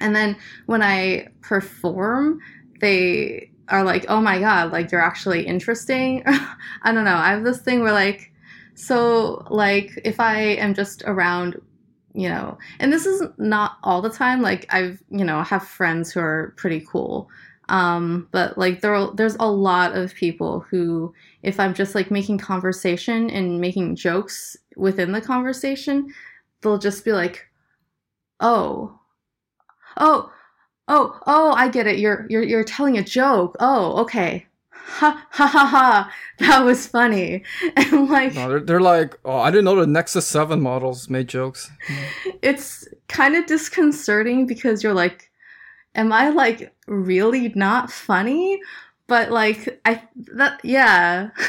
and then when I perform, they are like, oh my god, like they're actually interesting. I don't know. I have this thing where like, so like if I am just around, you know, and this is not all the time. Like I've you know have friends who are pretty cool. Um, but like there, there's a lot of people who, if I'm just like making conversation and making jokes within the conversation, they'll just be like, "Oh, oh, oh, oh, I get it. You're you're you're telling a joke. Oh, okay. Ha ha ha ha. That was funny." And like No, they're, they're like, oh, I didn't know the Nexus 7 models made jokes. it's kind of disconcerting because you're like, am I like really not funny? But like I that yeah.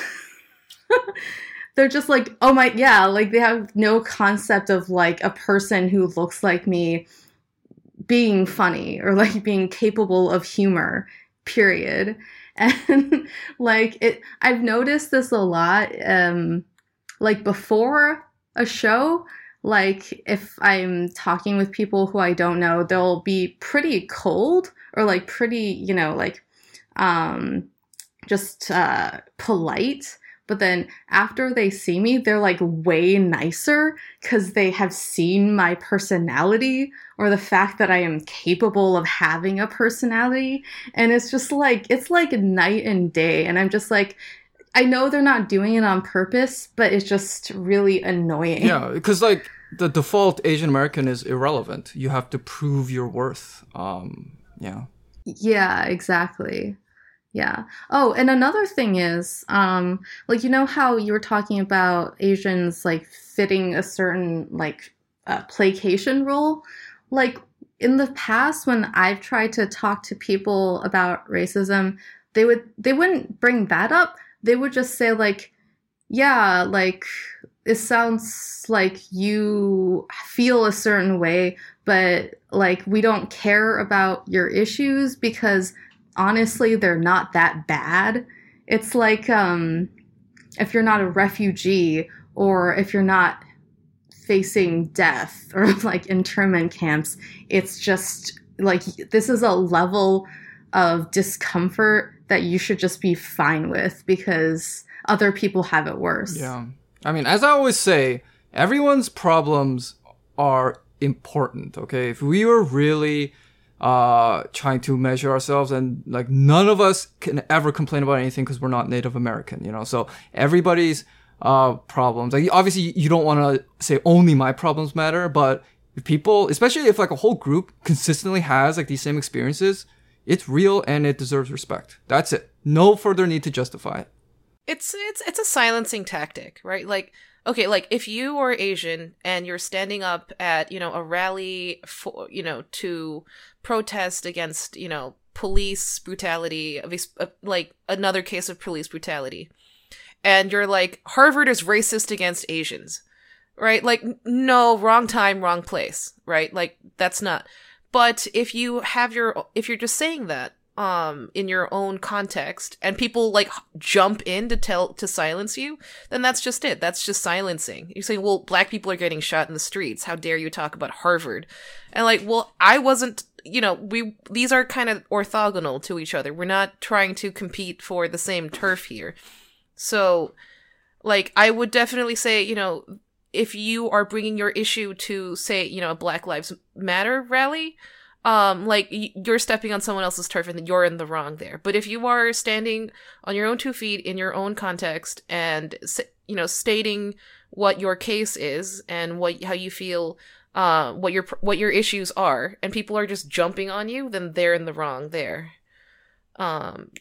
They're just like, oh my yeah, like they have no concept of like a person who looks like me being funny or like being capable of humor, period. And like it I've noticed this a lot um like before a show like if i'm talking with people who i don't know they'll be pretty cold or like pretty you know like um just uh polite but then after they see me they're like way nicer because they have seen my personality or the fact that i am capable of having a personality and it's just like it's like night and day and i'm just like I know they're not doing it on purpose, but it's just really annoying. Yeah, because like the default Asian American is irrelevant. You have to prove your worth. Um, yeah. Yeah, exactly. Yeah. Oh, and another thing is, um, like you know how you were talking about Asians like fitting a certain like uh, placation role, like in the past when I've tried to talk to people about racism, they would they wouldn't bring that up. They would just say like, yeah, like it sounds like you feel a certain way, but like we don't care about your issues because honestly they're not that bad. It's like um if you're not a refugee or if you're not facing death or like internment camps, it's just like this is a level of discomfort that you should just be fine with because other people have it worse. Yeah. I mean, as I always say, everyone's problems are important, okay? If we were really uh trying to measure ourselves and like none of us can ever complain about anything because we're not Native American, you know. So everybody's uh problems. Like obviously you don't want to say only my problems matter, but If people, especially if like a whole group consistently has like these same experiences, it's real and it deserves respect. That's it. No further need to justify it. It's it's it's a silencing tactic, right? Like okay, like if you are Asian and you're standing up at, you know, a rally for, you know, to protest against, you know, police brutality, like another case of police brutality. And you're like Harvard is racist against Asians. Right? Like no, wrong time, wrong place, right? Like that's not. But if you have your if you're just saying that um in your own context and people like jump in to tell to silence you then that's just it. That's just silencing. You're saying well black people are getting shot in the streets. How dare you talk about harvard? And like well i wasn't you know we these are kind of orthogonal to each other. We're not trying to compete for the same turf here. So like i would definitely say you know if you are bringing your issue to say you know a black lives matter rally um like you're stepping on someone else's turf and you're in the wrong there. But if you are standing on your own two feet in your own context and you know stating what your case is and what how you feel uh what your what your issues are and people are just jumping on you then they're in the wrong there. Um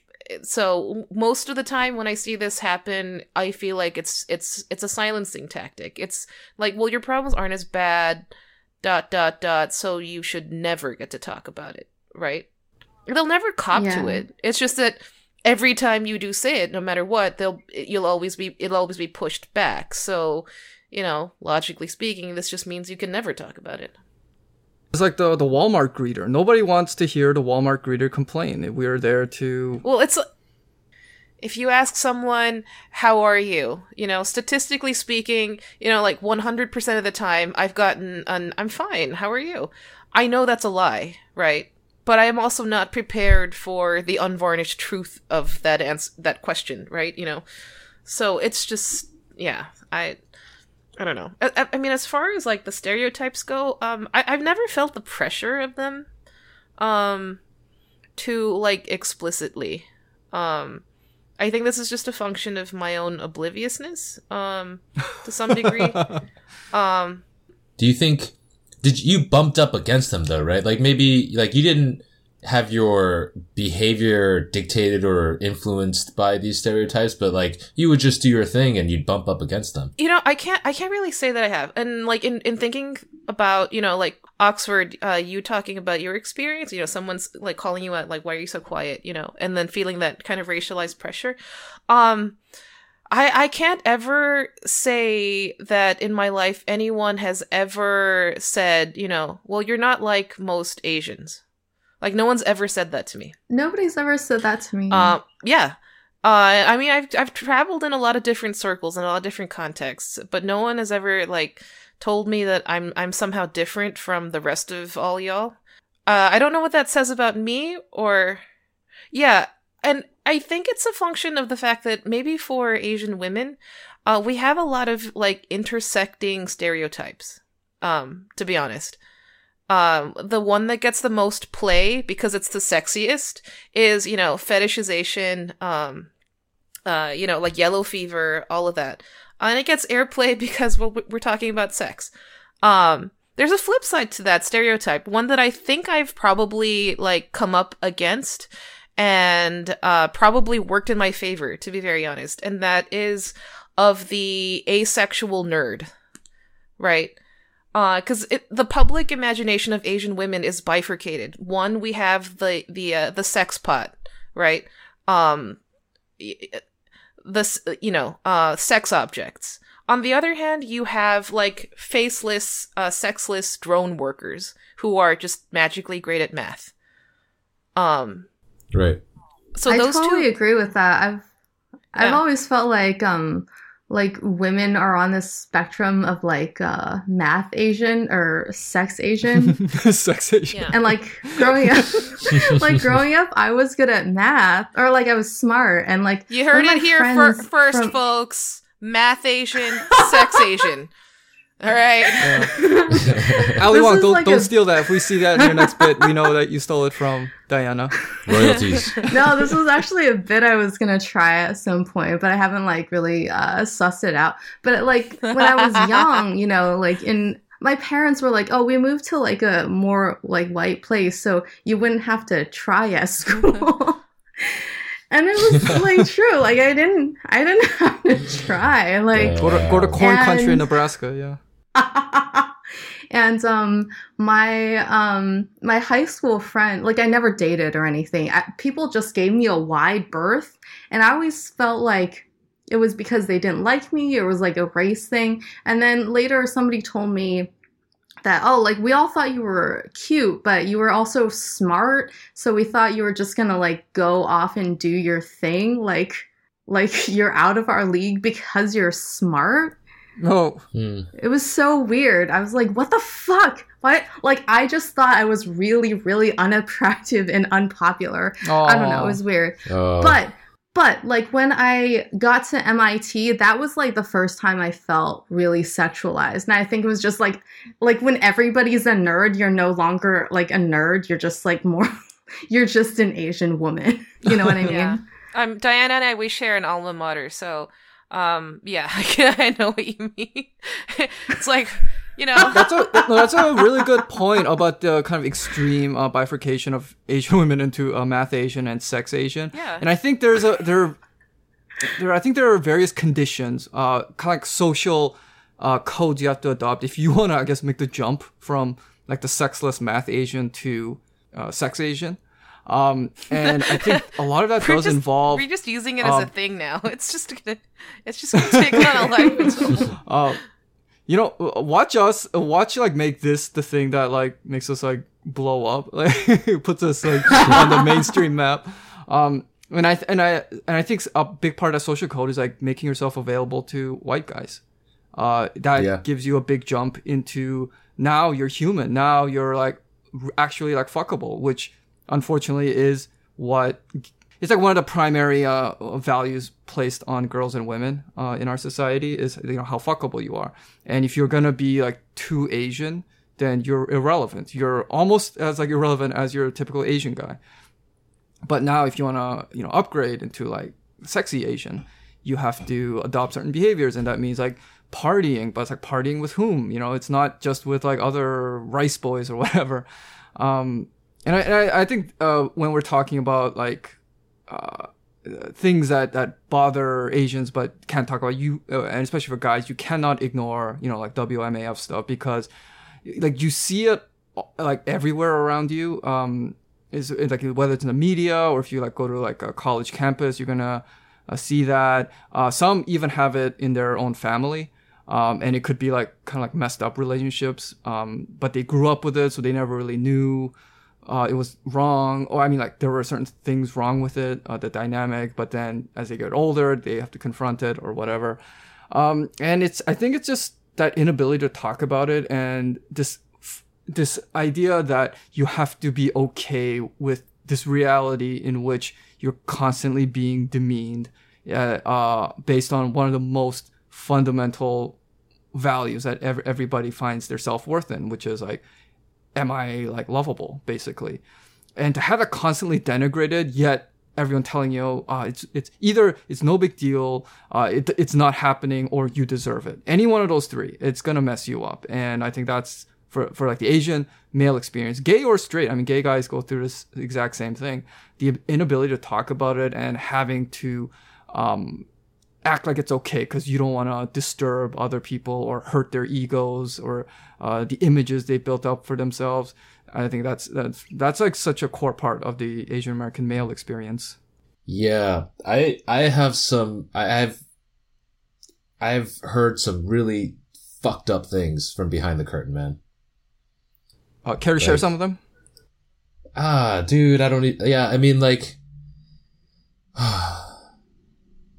so most of the time when i see this happen i feel like it's it's it's a silencing tactic. It's like well your problems aren't as bad dot dot dot so you should never get to talk about it right? They'll never cop to it. It's just that every time you do say it no matter what they'll you'll always be it'll always be pushed back. So you know logically speaking this just means you can never talk about it. It's like the the Walmart greeter. Nobody wants to hear the Walmart greeter complain. We're there to Well, it's if you ask someone, "How are you?" You know, statistically speaking, you know, like 100% of the time I've gotten an "I'm fine. How are you?" I know that's a lie, right? But I am also not prepared for the unvarnished truth of that ans- that question, right? You know. So it's just yeah, I I don't know. I, I- mean, as far as like the stereotypes go, um, I, I've never felt the pressure of them, um, to like explicitly. Um, I think this is just a function of my own obliviousness, um, to some degree. um, Do you think did you bumped up against them though, right? Like maybe like you didn't have your behavior dictated or influenced by these stereotypes, but like you would just do your thing and you'd bump up against them. you know, I can't, I can't really say that I have. And like in in thinking about, you know, like Oxford, uh, you talking about your experience, you know, someone's like calling you out, like, why are you so quiet, you know, and then feeling that kind of racialized pressure. Um, I I can't ever say that in my life anyone has ever said, you know, well, you're not like most Asians. Like no one's ever said that to me. Nobody's ever said that to me. Um, yeah. Uh, I mean, I've I've traveled in a lot of different circles and a lot of different contexts, but no one has ever like told me that I'm I'm somehow different from the rest of all y'all. Uh, I don't know what that says about me, or yeah, and I think it's a function of the fact that maybe for Asian women, uh, we have a lot of like intersecting stereotypes. Um, to be honest, um, the one that gets the most play because it's the sexiest is you know fetishization, um, uh, you know like yellow fever, all of that, and it gets airplay because we're talking about sex. Um, there's a flip side to that stereotype, one that I think I've probably like come up against and uh, probably worked in my favor, to be very honest, and that is of the asexual nerd, right? Because the public imagination of Asian women is bifurcated. One, we have the the uh, the sex pot, right? Um, this you know, uh, sex objects. On the other hand, you have like faceless, uh, sexless drone workers who are just magically great at math. Um, Right. so I those totally two, agree with that. I've I've Yeah. always felt like um like women are on this spectrum of like uh math Asian or sex Asian. sex Asian. yeah. and like growing up like growing up I was good at math or like I was smart and like You heard it here fir- first, from- folks. Math Asian, sex Asian. All right. Ali This Wong, don't, like don't a- steal that. If we see that in your next bit, we know that you stole it from Diana. Royalties. no, this was actually a bit I was gonna try at some point, but I haven't like really uh sussed it out. But like when I was young, you know, like in my parents were like, "Oh, we moved to like a more like white place, so you wouldn't have to try at school." and it was like true. Like I didn't, I didn't have to try. Like Go to go to corn country in Nebraska. Yeah. and um my um my high school friend like i never dated or anything. I, people just gave me a wide berth and i always felt like it was because they didn't like me it was like a race thing. And then later somebody told me that oh like we all thought you were cute but you were also smart so we thought you were just gonna like go off and do your thing like like you're out of our league because you're smart No. Hmm. it was so weird. I was like, what the fuck? What? Like, I just thought I was really, really unattractive and unpopular. I don't know. It was weird. Oh. But, but like when I got to MIT, that was like the first time I felt really sexualized. And I think it was just like, like when everybody's a nerd, you're no longer like a nerd. You're just like more, you're just an Asian woman. You know what I mean? Yeah. Um, Diana and I we share an alma mater, so um, yeah, I know what you mean. it's like you know, That's a that's a really good point about the kind of extreme uh, bifurcation of Asian women into uh, math Asian and sex Asian. Yeah. And I think there's a there there I think there are various conditions, uh, kind of like social uh, codes you have to adopt if you want to, I guess, make the jump from like the sexless math Asian to uh, sex Asian. Um, and I think a lot of that we're does just, involve we're just using it as a um, thing now. It's just gonna, it's just gonna take on a life. of its own. uh, you know, watch us, uh, watch like make this the thing that like makes us like blow up, like puts us like on the mainstream map. Um, and I and I and I think a big part of social code is like making yourself available to white guys. Uh, that Yeah. gives you a big jump into now you're human. Now you're like actually like fuckable, which unfortunately is what it's like one of the primary uh, values placed on girls and women uh, in our society is you know how fuckable you are. And if you're gonna be like too asian then you're irrelevant. You're almost as like irrelevant as your typical asian guy. But now if you want to you know upgrade into like sexy asian you have to adopt certain behaviors. And that means like partying but it's like partying with whom? You know it's not just with like other rice boys or whatever. Um and i, I, I think uh, when we're talking about like uh, things that that bother Asians but can't talk about you, uh, and especially for guys, you cannot ignore you know like WMAF stuff because like you see it like everywhere around you. Um, is is, like whether it's in the media or if you like go to like a college campus, you're gonna uh, see that. Uh, some even have it in their own family. Um, and it could be like kind of like messed up relationships. Um, but they grew up with it, so they never really knew uh, it was wrong, or I mean, like there were certain things wrong with it, uh, the dynamic. But then as they get older, they have to confront it or whatever. Um, and it's, I think it's just that inability to talk about it and this, this idea that you have to be okay with this reality in which you're constantly being demeaned, uh, based on one of the most fundamental values that ev- everybody finds their self worth in, which is like am I like lovable, basically? And to have it constantly denigrated, yet everyone telling you, uh, it's it's either it's no big deal, uh, it, it's not happening, or you deserve it. Any one of those three, it's gonna mess you up. And I think that's for for like the Asian male experience, gay or straight. I mean, gay guys go through this exact same thing. The inability to talk about it and having to um, act like it's okay because you don't want to disturb other people or hurt their egos or uh, the images they built up for themselves. I think that's that's that's like such a core part of the Asian American male experience. Yeah, I I have some I have I've heard some really fucked up things from behind the curtain, man. Uh, care to share some of them? Ah, dude, I don't need. Yeah, I mean, like,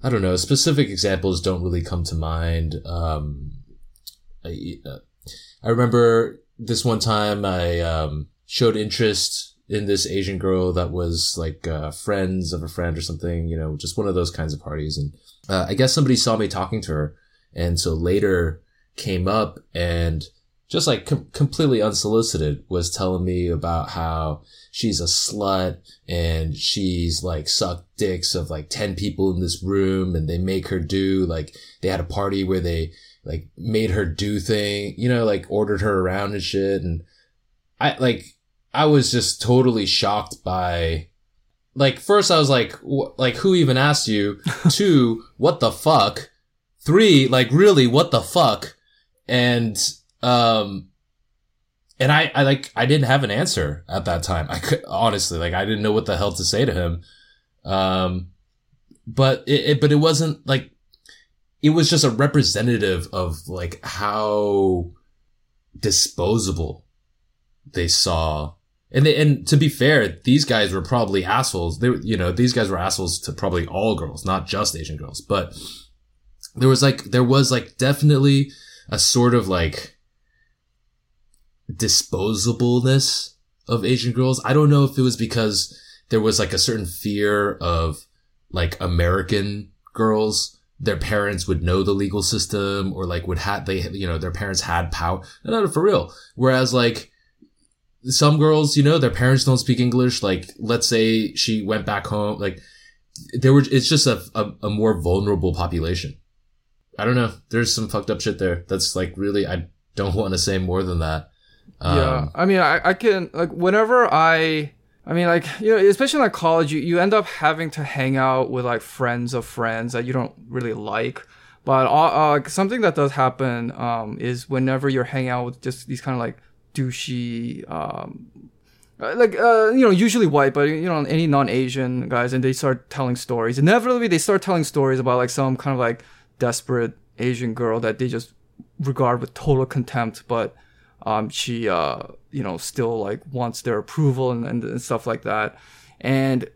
I don't know. Specific examples don't really come to mind. Um, I, uh, I remember this one time I um, showed interest in this Asian girl that was like uh, friends of a friend or something. You know, just one of those kinds of parties, and uh, I guess somebody saw me talking to her, and so later came up and just like com- completely unsolicited was telling me about how she's a slut and she's like sucked dicks of like 10 people in this room and they make her do like they had a party where they like made her do thing, you know, like ordered her around and shit. And I like, I was just totally shocked by, like, first I was like, wh- like, who even asked you? Two, what the fuck? Three, like, really, what the fuck? And, um, and I, I like, I didn't have an answer at that time. I could, honestly, like, I didn't know what the hell to say to him. Um, but it, it but it wasn't like, it was just a representative of like how disposable they saw. And they, and to be fair, these guys were probably assholes. They were, you know, these guys were assholes to probably all girls, not just Asian girls, but there was like, there was like definitely a sort of like disposableness of Asian girls. I don't know if it was because there was like a certain fear of like American girls. Their parents would know the legal system or like would have, they, you know, their parents had power. No, no, for real. Whereas like, some girls, you know, their parents don't speak English. Like, let's say she went back home, like, there were, it's just a, a, a more vulnerable population. I don't know. There's some fucked up shit there. That's like really, I don't want to say more than that. Um, yeah, I mean, I, I can like whenever I, I mean, like you know, especially in like college, you, you end up having to hang out with like friends of friends that you don't really like. But uh, uh, something that does happen um, is whenever you're hanging out with just these kind of like douchey, um, uh, like uh, you know, usually white, but you know, any non-Asian guys, and they start telling stories. Inevitably, they start telling stories about like some kind of like desperate Asian girl that they just regard with total contempt, but um, she uh, you know still like wants their approval and, and, and stuff like that. And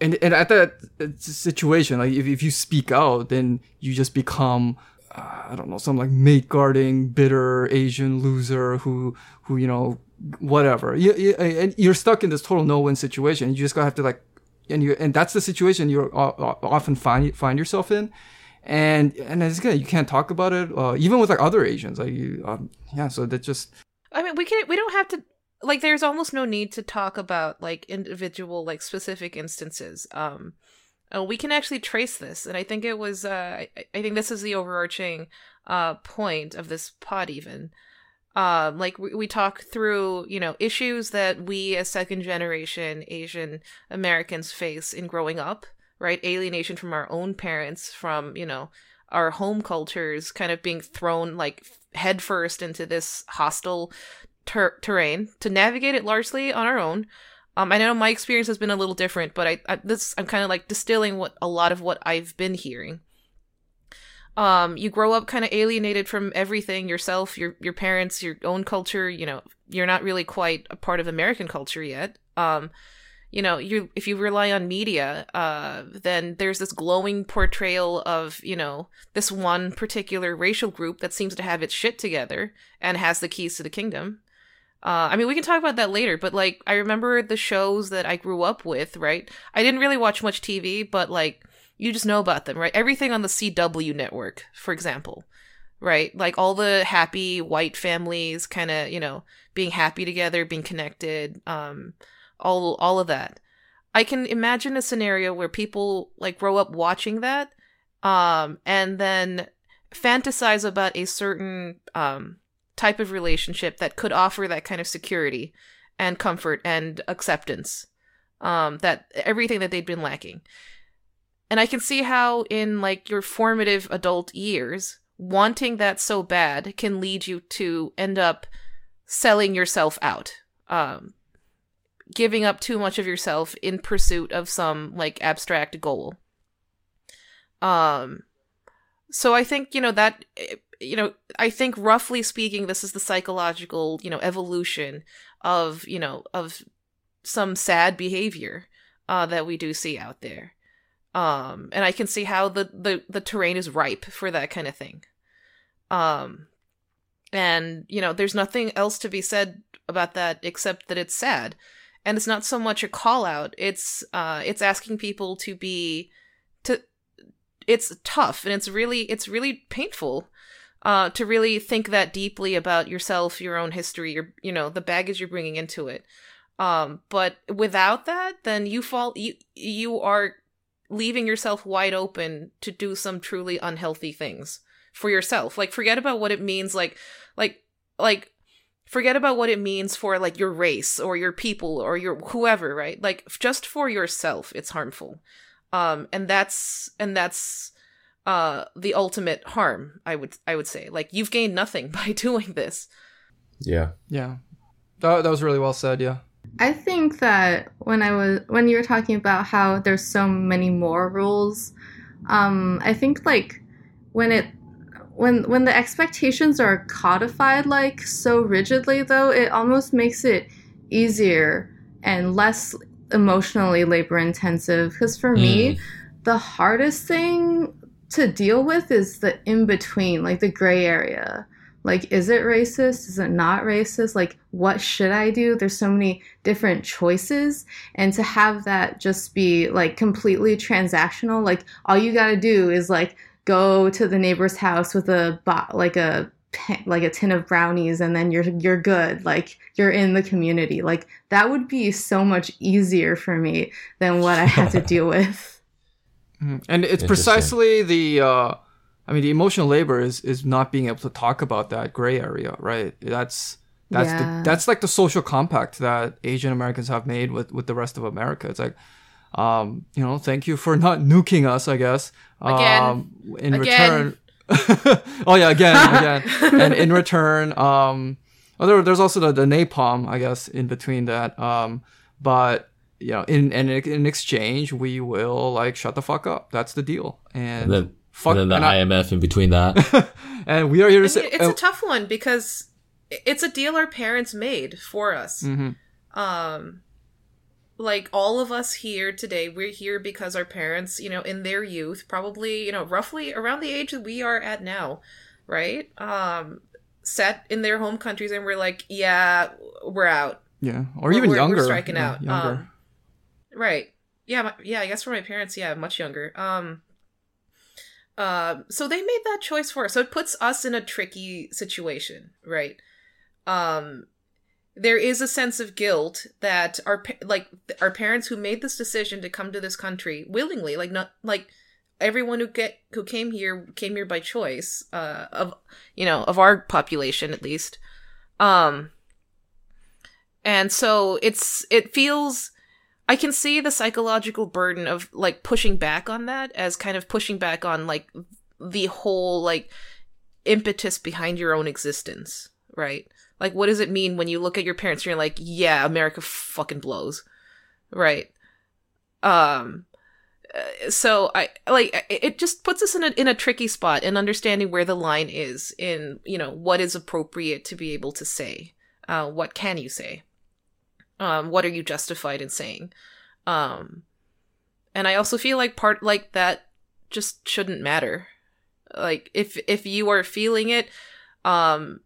and and at that uh, situation like if, if you speak out then you just become uh, i don't know some like mate guarding bitter asian loser who who you know whatever. You, you, and you're stuck in this total no-win situation. You just gotta have to like and you and that's the situation you often find find yourself in and and it's good you can't talk about it uh, even with like other asians like you um, yeah so that just I mean, we can we don't have to like there's almost no need to talk about like individual like specific instances. Um uh, we can actually trace this and I think it was uh I, I think this is the overarching uh point of this pod even. Um like we, we talk through, you know, issues that we as second generation Asian Americans face in growing up, right? Alienation from our own parents, from, you know, our home cultures kind of being thrown like headfirst into this hostile ter- terrain to navigate it largely on our own. Um, I know my experience has been a little different, but I, I this I'm kind of like distilling what a lot of what I've been hearing. Um, you grow up kind of alienated from everything yourself, your your parents, your own culture. You know, you're not really quite a part of American culture yet. Um, you know you if you rely on media uh then there's this glowing portrayal of you know this one particular racial group that seems to have its shit together and has the keys to the kingdom. Uh i mean we can talk about that later but like i remember the shows that i grew up with right? I didn't really watch much tv but like you just know about them right? Everything on the cw network for example right? Like all the happy white families kind of you know being happy together being connected um all all of that. I can imagine a scenario where people like grow up watching that um and then fantasize about a certain um type of relationship that could offer that kind of security and comfort and acceptance um that everything that they'd been lacking. And I can see how in like your formative adult years wanting that so bad can lead you to end up selling yourself out um giving up too much of yourself in pursuit of some like abstract goal. Um so I think, you know, that eh, you know, I think roughly speaking this is the psychological, you know, evolution of, you know, of some sad behavior uh that we do see out there. Um and I can see how the the the terrain is ripe for that kind of thing. Um and you know, there's nothing else to be said about that except that it's sad and it's not so much a call out it's uh it's asking people to be to it's tough and it's really it's really painful uh to really think that deeply about yourself your own history your you know the baggage you're bringing into it um but without that then you fall you you are leaving yourself wide open to do some truly unhealthy things for yourself. Like forget about what it means like like like forget about what it means for like your race or your people or your whoever, right? Like just for yourself it's harmful. Um and that's and that's uh the ultimate harm, I would I would say. Like you've gained nothing by doing this. Yeah. Yeah. That, that was really well said, yeah. I think that when I was when you were talking about how there's so many more rules, um, I think like when it when when the expectations are codified like so rigidly though, it almost makes it easier and less emotionally labor intensive. Because for me, mm. the hardest thing to deal with is the in between, like the gray area. Like, is it racist? Is it not racist? Like, what should I do? There's so many different choices. And to have that just be like completely transactional, like, all you gotta do is like go to the neighbor's house with a bo- like a like a tin of brownies and then you're you're good like you're in the community like that would be so much easier for me than what i had to deal with Mhm. And it's precisely the, uh, I mean, the emotional labor is is not being able to talk about that gray area, right? That's that's Yeah. the that's like the social compact that Asian Americans have made with with the rest of America. It's like, um, you know, thank you for not nuking us, I guess. Again. Um, in Again. return. oh yeah, again, again, and in return, um, well, there, there's also the, the napalm, I guess, in between that. Um, but you know, in, in in exchange, we will like shut the fuck up. That's the deal. And, And then, fuck, and then the and, I- IMF in between that. and we are here to I say, it's uh, a tough one because it's a deal our parents made for us. mhm. Um, like all of us here today, we're here because our parents, you know, in their youth, probably, you know, roughly around the age that we are at now, right? Um, sat in their home countries and we're like, yeah, we're out. yeah, or We're- even we're- we're younger, striking yeah, out. younger. Um, Right. Yeah, my, yeah, I guess for my parents, yeah, much younger. Um um so they made that choice for us. So it puts us in a tricky situation, right? Um there is a sense of guilt that our like our parents who made this decision to come to this country willingly, like not like everyone who get who came here came here by choice uh of you know, of our population at least. Um and so it's it feels I can see the psychological burden of like pushing back on that as kind of pushing back on like the whole like impetus behind your own existence, right? Like what does it mean when you look at your parents and you're like, yeah, America fucking blows. Right? Um uh, so I like it just puts us in a in a tricky spot in understanding where the line is in, you know, what is appropriate to be able to say. Uh what can you say? um what are you justified in saying um and i also feel like part like that just shouldn't matter like if if you are feeling it um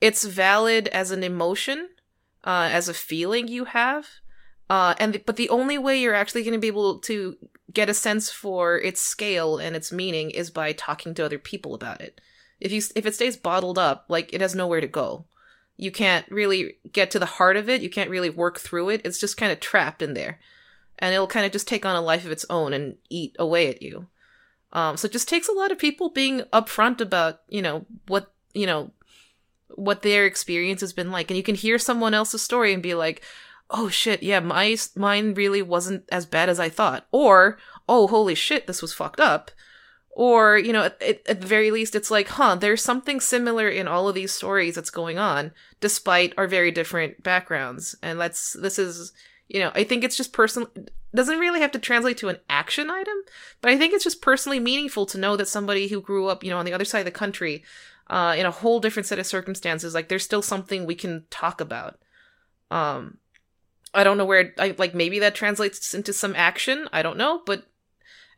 it's valid as an emotion uh as a feeling you have uh and but the only way you're actually going to be able to get a sense for its scale and its meaning is by talking to other people about it if you if it stays bottled up like it has nowhere to go you can't really get to the heart of it. You can't really work through it. It's just kind of trapped in there. And it'll kind of just take on a life of its own and eat away at you. Um, so it just takes a lot of people being upfront about, you know, what, you know, what their experience has been like. And you can hear someone else's story and be like, oh shit, yeah, my, mine really wasn't as bad as I thought. Or, oh, holy shit, this was fucked up or you know at, at, the very least it's like huh there's something similar in all of these stories that's going on despite our very different backgrounds and that's this is you know i think it's just personal doesn't really have to translate to an action item but i think it's just personally meaningful to know that somebody who grew up you know on the other side of the country uh, in a whole different set of circumstances like there's still something we can talk about um i don't know where i like maybe that translates into some action i don't know but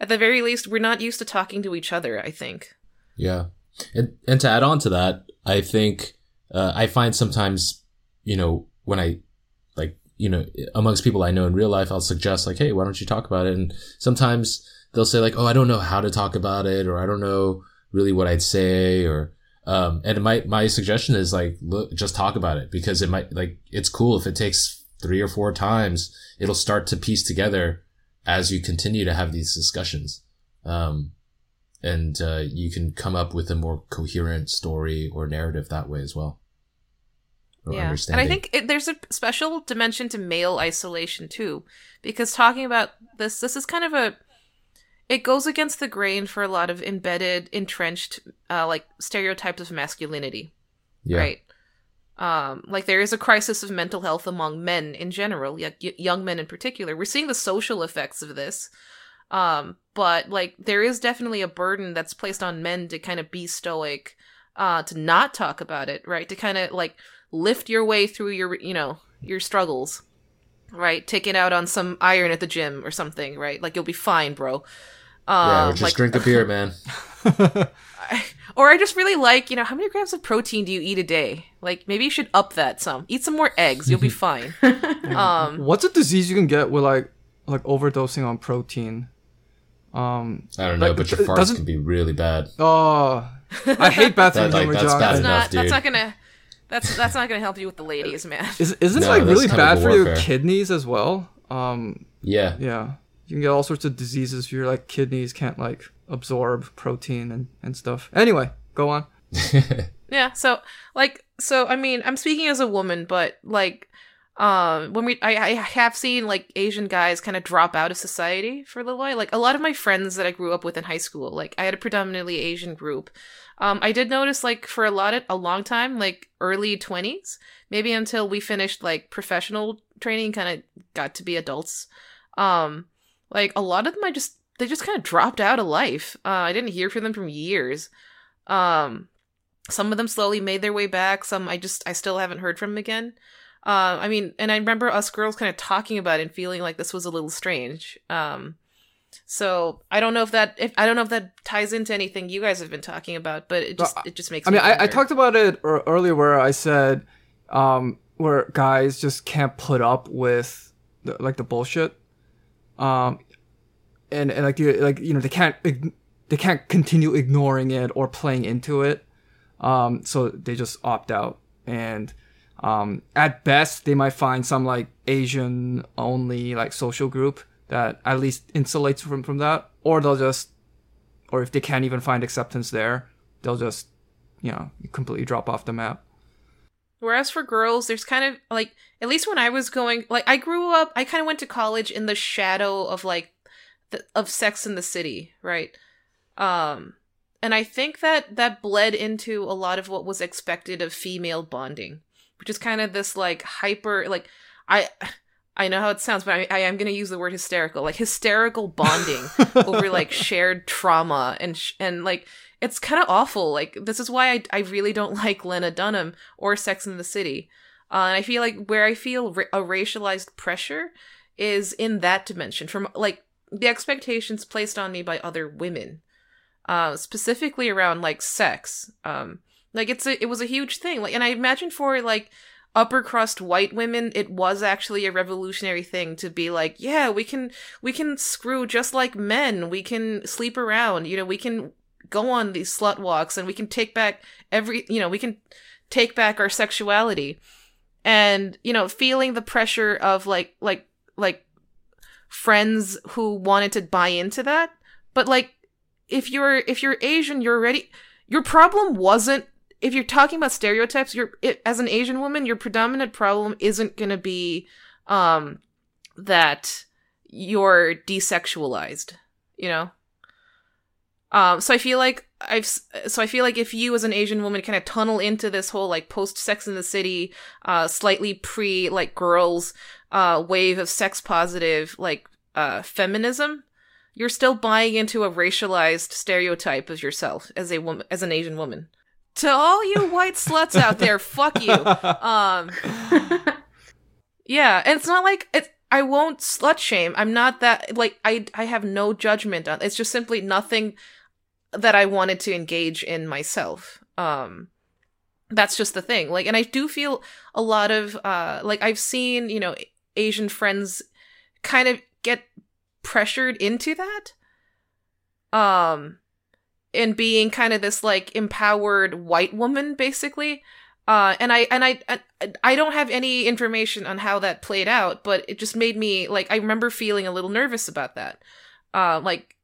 at the very least, we're not used to talking to each other, I think. Yeah. And, and to add on to that, I think, uh, I find sometimes, you know, when I, like, you know, amongst people I know in real life, I'll suggest like, Hey, why don't you talk about it? And sometimes they'll say like, Oh, I don't know how to talk about it, or I don't know really what I'd say, or, um, and my, my suggestion is like, look, just talk about it because it might, like, it's cool if it takes three or four times, it'll start to piece together as you continue to have these discussions. Um, and uh, you can come up with a more coherent story or narrative that way as well. Yeah and i think it, there's a special dimension to male isolation too because talking about this this is kind of a it goes against the grain for a lot of embedded entrenched uh, like stereotypes of masculinity. Yeah. right? Um like there is a crisis of mental health among men in general y- young men in particular. We're seeing the social effects of this. Um but like there is definitely a burden that's placed on men to kind of be stoic uh to not talk about it right? To kind of like lift your way through your you know your struggles right? Take it out on some iron at the gym or something right? Like you'll be fine bro um or just like drink a beer, man. or I just really like, you know, how many grams of protein do you eat a day? Like maybe you should up that some. Eat some more eggs, you'll be fine. um What's a disease you can get with like like overdosing on protein? Um. I don't know, Like, but your it farts doesn't- can be really bad. Oh, I hate bathroom That, like, humor, that's John. bad that's enough, not that's not gonna that's that's not gonna help you with the ladies, man. Is isn't it like really bad for your kidneys as well? Um. Yeah. Yeah. You can get all sorts of diseases if your like kidneys can't like absorb protein and and stuff. Anyway, go on. Yeah, so like so I mean, I'm speaking as a woman, but like um when we I, I have seen like Asian guys kind of drop out of society for a little while. Like a lot of my friends that I grew up with in high school, like I had a predominantly Asian group. Um I did notice like for a lot of a long time, like early 20s, maybe until we finished like professional training kind of got to be adults. Um like a lot of them I just they just kind of dropped out of life. Uh I didn't hear from them from years. Um some of them slowly made their way back. Some i just i still haven't heard from again. Uh, i mean and i remember us girls kind of talking about it and feeling like this was a little strange. Um, so i don't know if that if i don't know if that ties into anything you guys have been talking about but it just it just makes I me mean, I, I talked about it earlier where I said, um, where guys just can't put up with the, like the bullshit, um, and and like the, like you know they can't they can't continue ignoring it or playing into it, um, so they just opt out. And. Um, at best, they might find some like Asian only like social group that at least insulates from from that, or they'll just, or if they can't even find acceptance there, they'll just you know completely drop off the map Whereas for girls, there's kind of like at least when I was going like I grew up, I kind of went to college in the shadow of like the, of Sex in the City, right? Um and I think that that bled into a lot of what was expected of female bonding, which is kind of this like hyper like I I know how it sounds, but I, I am going to use the word hysterical, like hysterical bonding over like shared trauma and sh- and like it's kind of awful. Like this is why I I really don't like Lena Dunham or Sex in the City. Uh, and I feel like where I feel ra- a racialized pressure is in that dimension from like the expectations placed on me by other women, uh, specifically around like sex. Um, like it's a it was a huge thing. Like, and I imagine for like upper crust white women it was actually a revolutionary thing to be like yeah we can we can screw just like men we can sleep around you know we can go on these slut walks and we can take back every you know we can take back our sexuality. And you know feeling the pressure of like like like friends who wanted to buy into that. But like if you're if you're asian you're already your problem wasn't if you're talking about stereotypes you're it, as an asian woman your predominant problem isn't going to be um that you're desexualized you know um so i feel like i've so i feel like if you as an asian woman kind of tunnel into this whole like post sex in the city uh slightly pre like girls uh wave of sex positive like uh feminism you're still buying into a racialized stereotype of yourself as a woman as an asian woman. To all you white sluts out there fuck you. Um yeah and it's not like it's i won't slut shame. I'm not that like i i have no judgment on it's just simply nothing that i wanted to engage in myself. Um that's just the thing. Like and i do feel a lot of uh like i've seen you know asian friends kind of get pressured into that. Um in being kind of this like empowered white woman basically. Uh and i and i I- i don't have any information on how that played out but it just made me like i remember feeling a little nervous about that. Uh like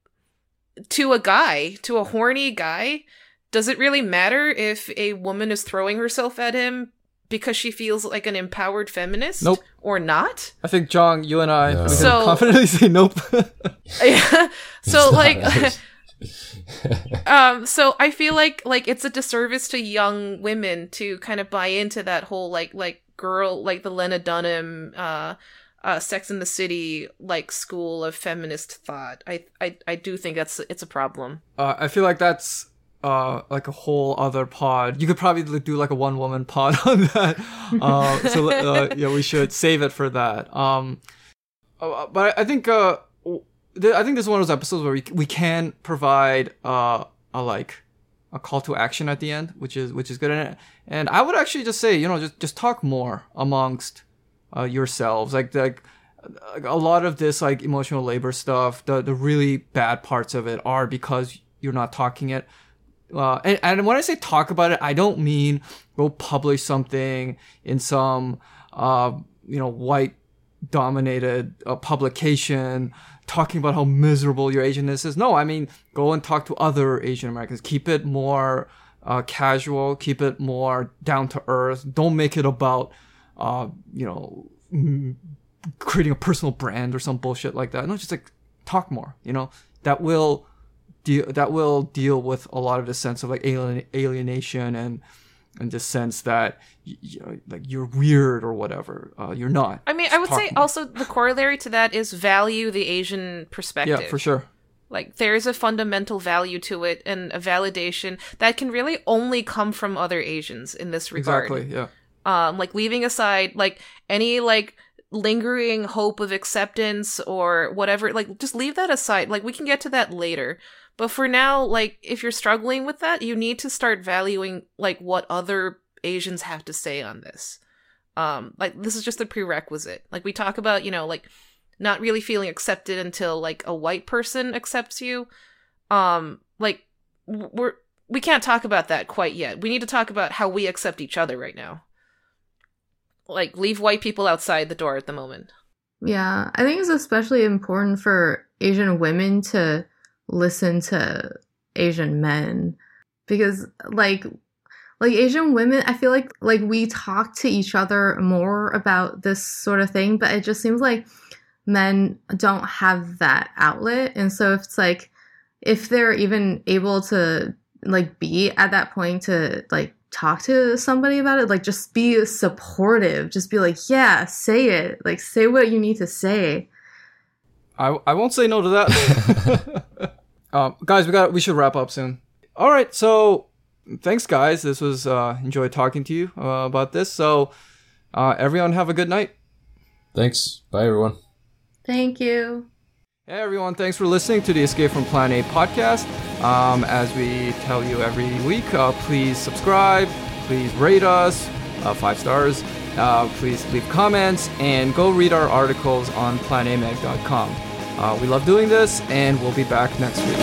to a guy, to a horny guy, does it really matter if a woman is throwing herself at him because she feels like an empowered feminist Nope. or not? I think John, you and I No. we can So- confidently say nope. Yeah. so like um so I feel like like it's a disservice to young women to kind of buy into that whole like like girl like the Lena Dunham uh uh Sex in the City like school of feminist thought. I I I do think that's it's a problem. uh, I feel like that's uh, like a whole other pod. You could probably do like a one woman pod on that. Uh, so uh, yeah, we should save it for that. Um, uh, but I think uh, th- I think this is one of those episodes where we we can provide uh, a like a call to action at the end, which is which is good. And, and I would actually just say, you know, just just talk more amongst uh, yourselves. Like like a lot of this like emotional labor stuff, the the really bad parts of it are because you're not talking it. Uh, and, and when I say talk about it, I don't mean go publish something in some, uh, you know, white dominated uh, publication talking about how miserable your Asianness is. No, I mean, go and talk to other Asian Americans. Keep it more uh, casual, keep it more down to earth. Don't make it about, uh, you know, creating a personal brand or some bullshit like that. No, just like talk more, you know, that will deal that will deal with a lot of the sense of like alien, alienation and and the sense that you know, like you're weird or whatever. Uh, you're not. I mean, Just I would say more. also the corollary to that is value the Asian perspective. yeah, for sure. Like there's a fundamental value to it and a validation that can really only come from other Asians in this regard. Exactly. Yeah. Um like leaving aside like any like lingering hope of acceptance or whatever like just leave that aside. Like we can get to that later. But for now like if you're struggling with that you need to start valuing like what other asians have to say on this. Um like this is just a prerequisite. Like we talk about you know like not really feeling accepted until like a white person accepts you. Um like we're we can't talk about that quite yet. We need to talk about how we accept each other right now like leave white people outside the door at the moment. Yeah, I think it's especially important for Asian women to listen to Asian men because like like Asian women, I feel like like we talk to each other more about this sort of thing, but it just seems like men don't have that outlet. And so it's like if they're even able to like be at that point to like talk to somebody about it like just be supportive just be like yeah say it like say what you need to say I, I won't say no to that. um, guys, we got we should wrap up soon. All right, so thanks, guys. This was uh, enjoyed talking to you uh, about this. So uh, everyone, have a good night. Thanks. Bye, everyone. thank you Hey everyone, thanks for listening to the Escape from Plan A podcast. Um, as we tell you every week, uh, please subscribe, please rate us, uh, five stars, uh, please leave comments, and go read our articles on planamag.com. Uh, we love doing this, and we'll be back next week.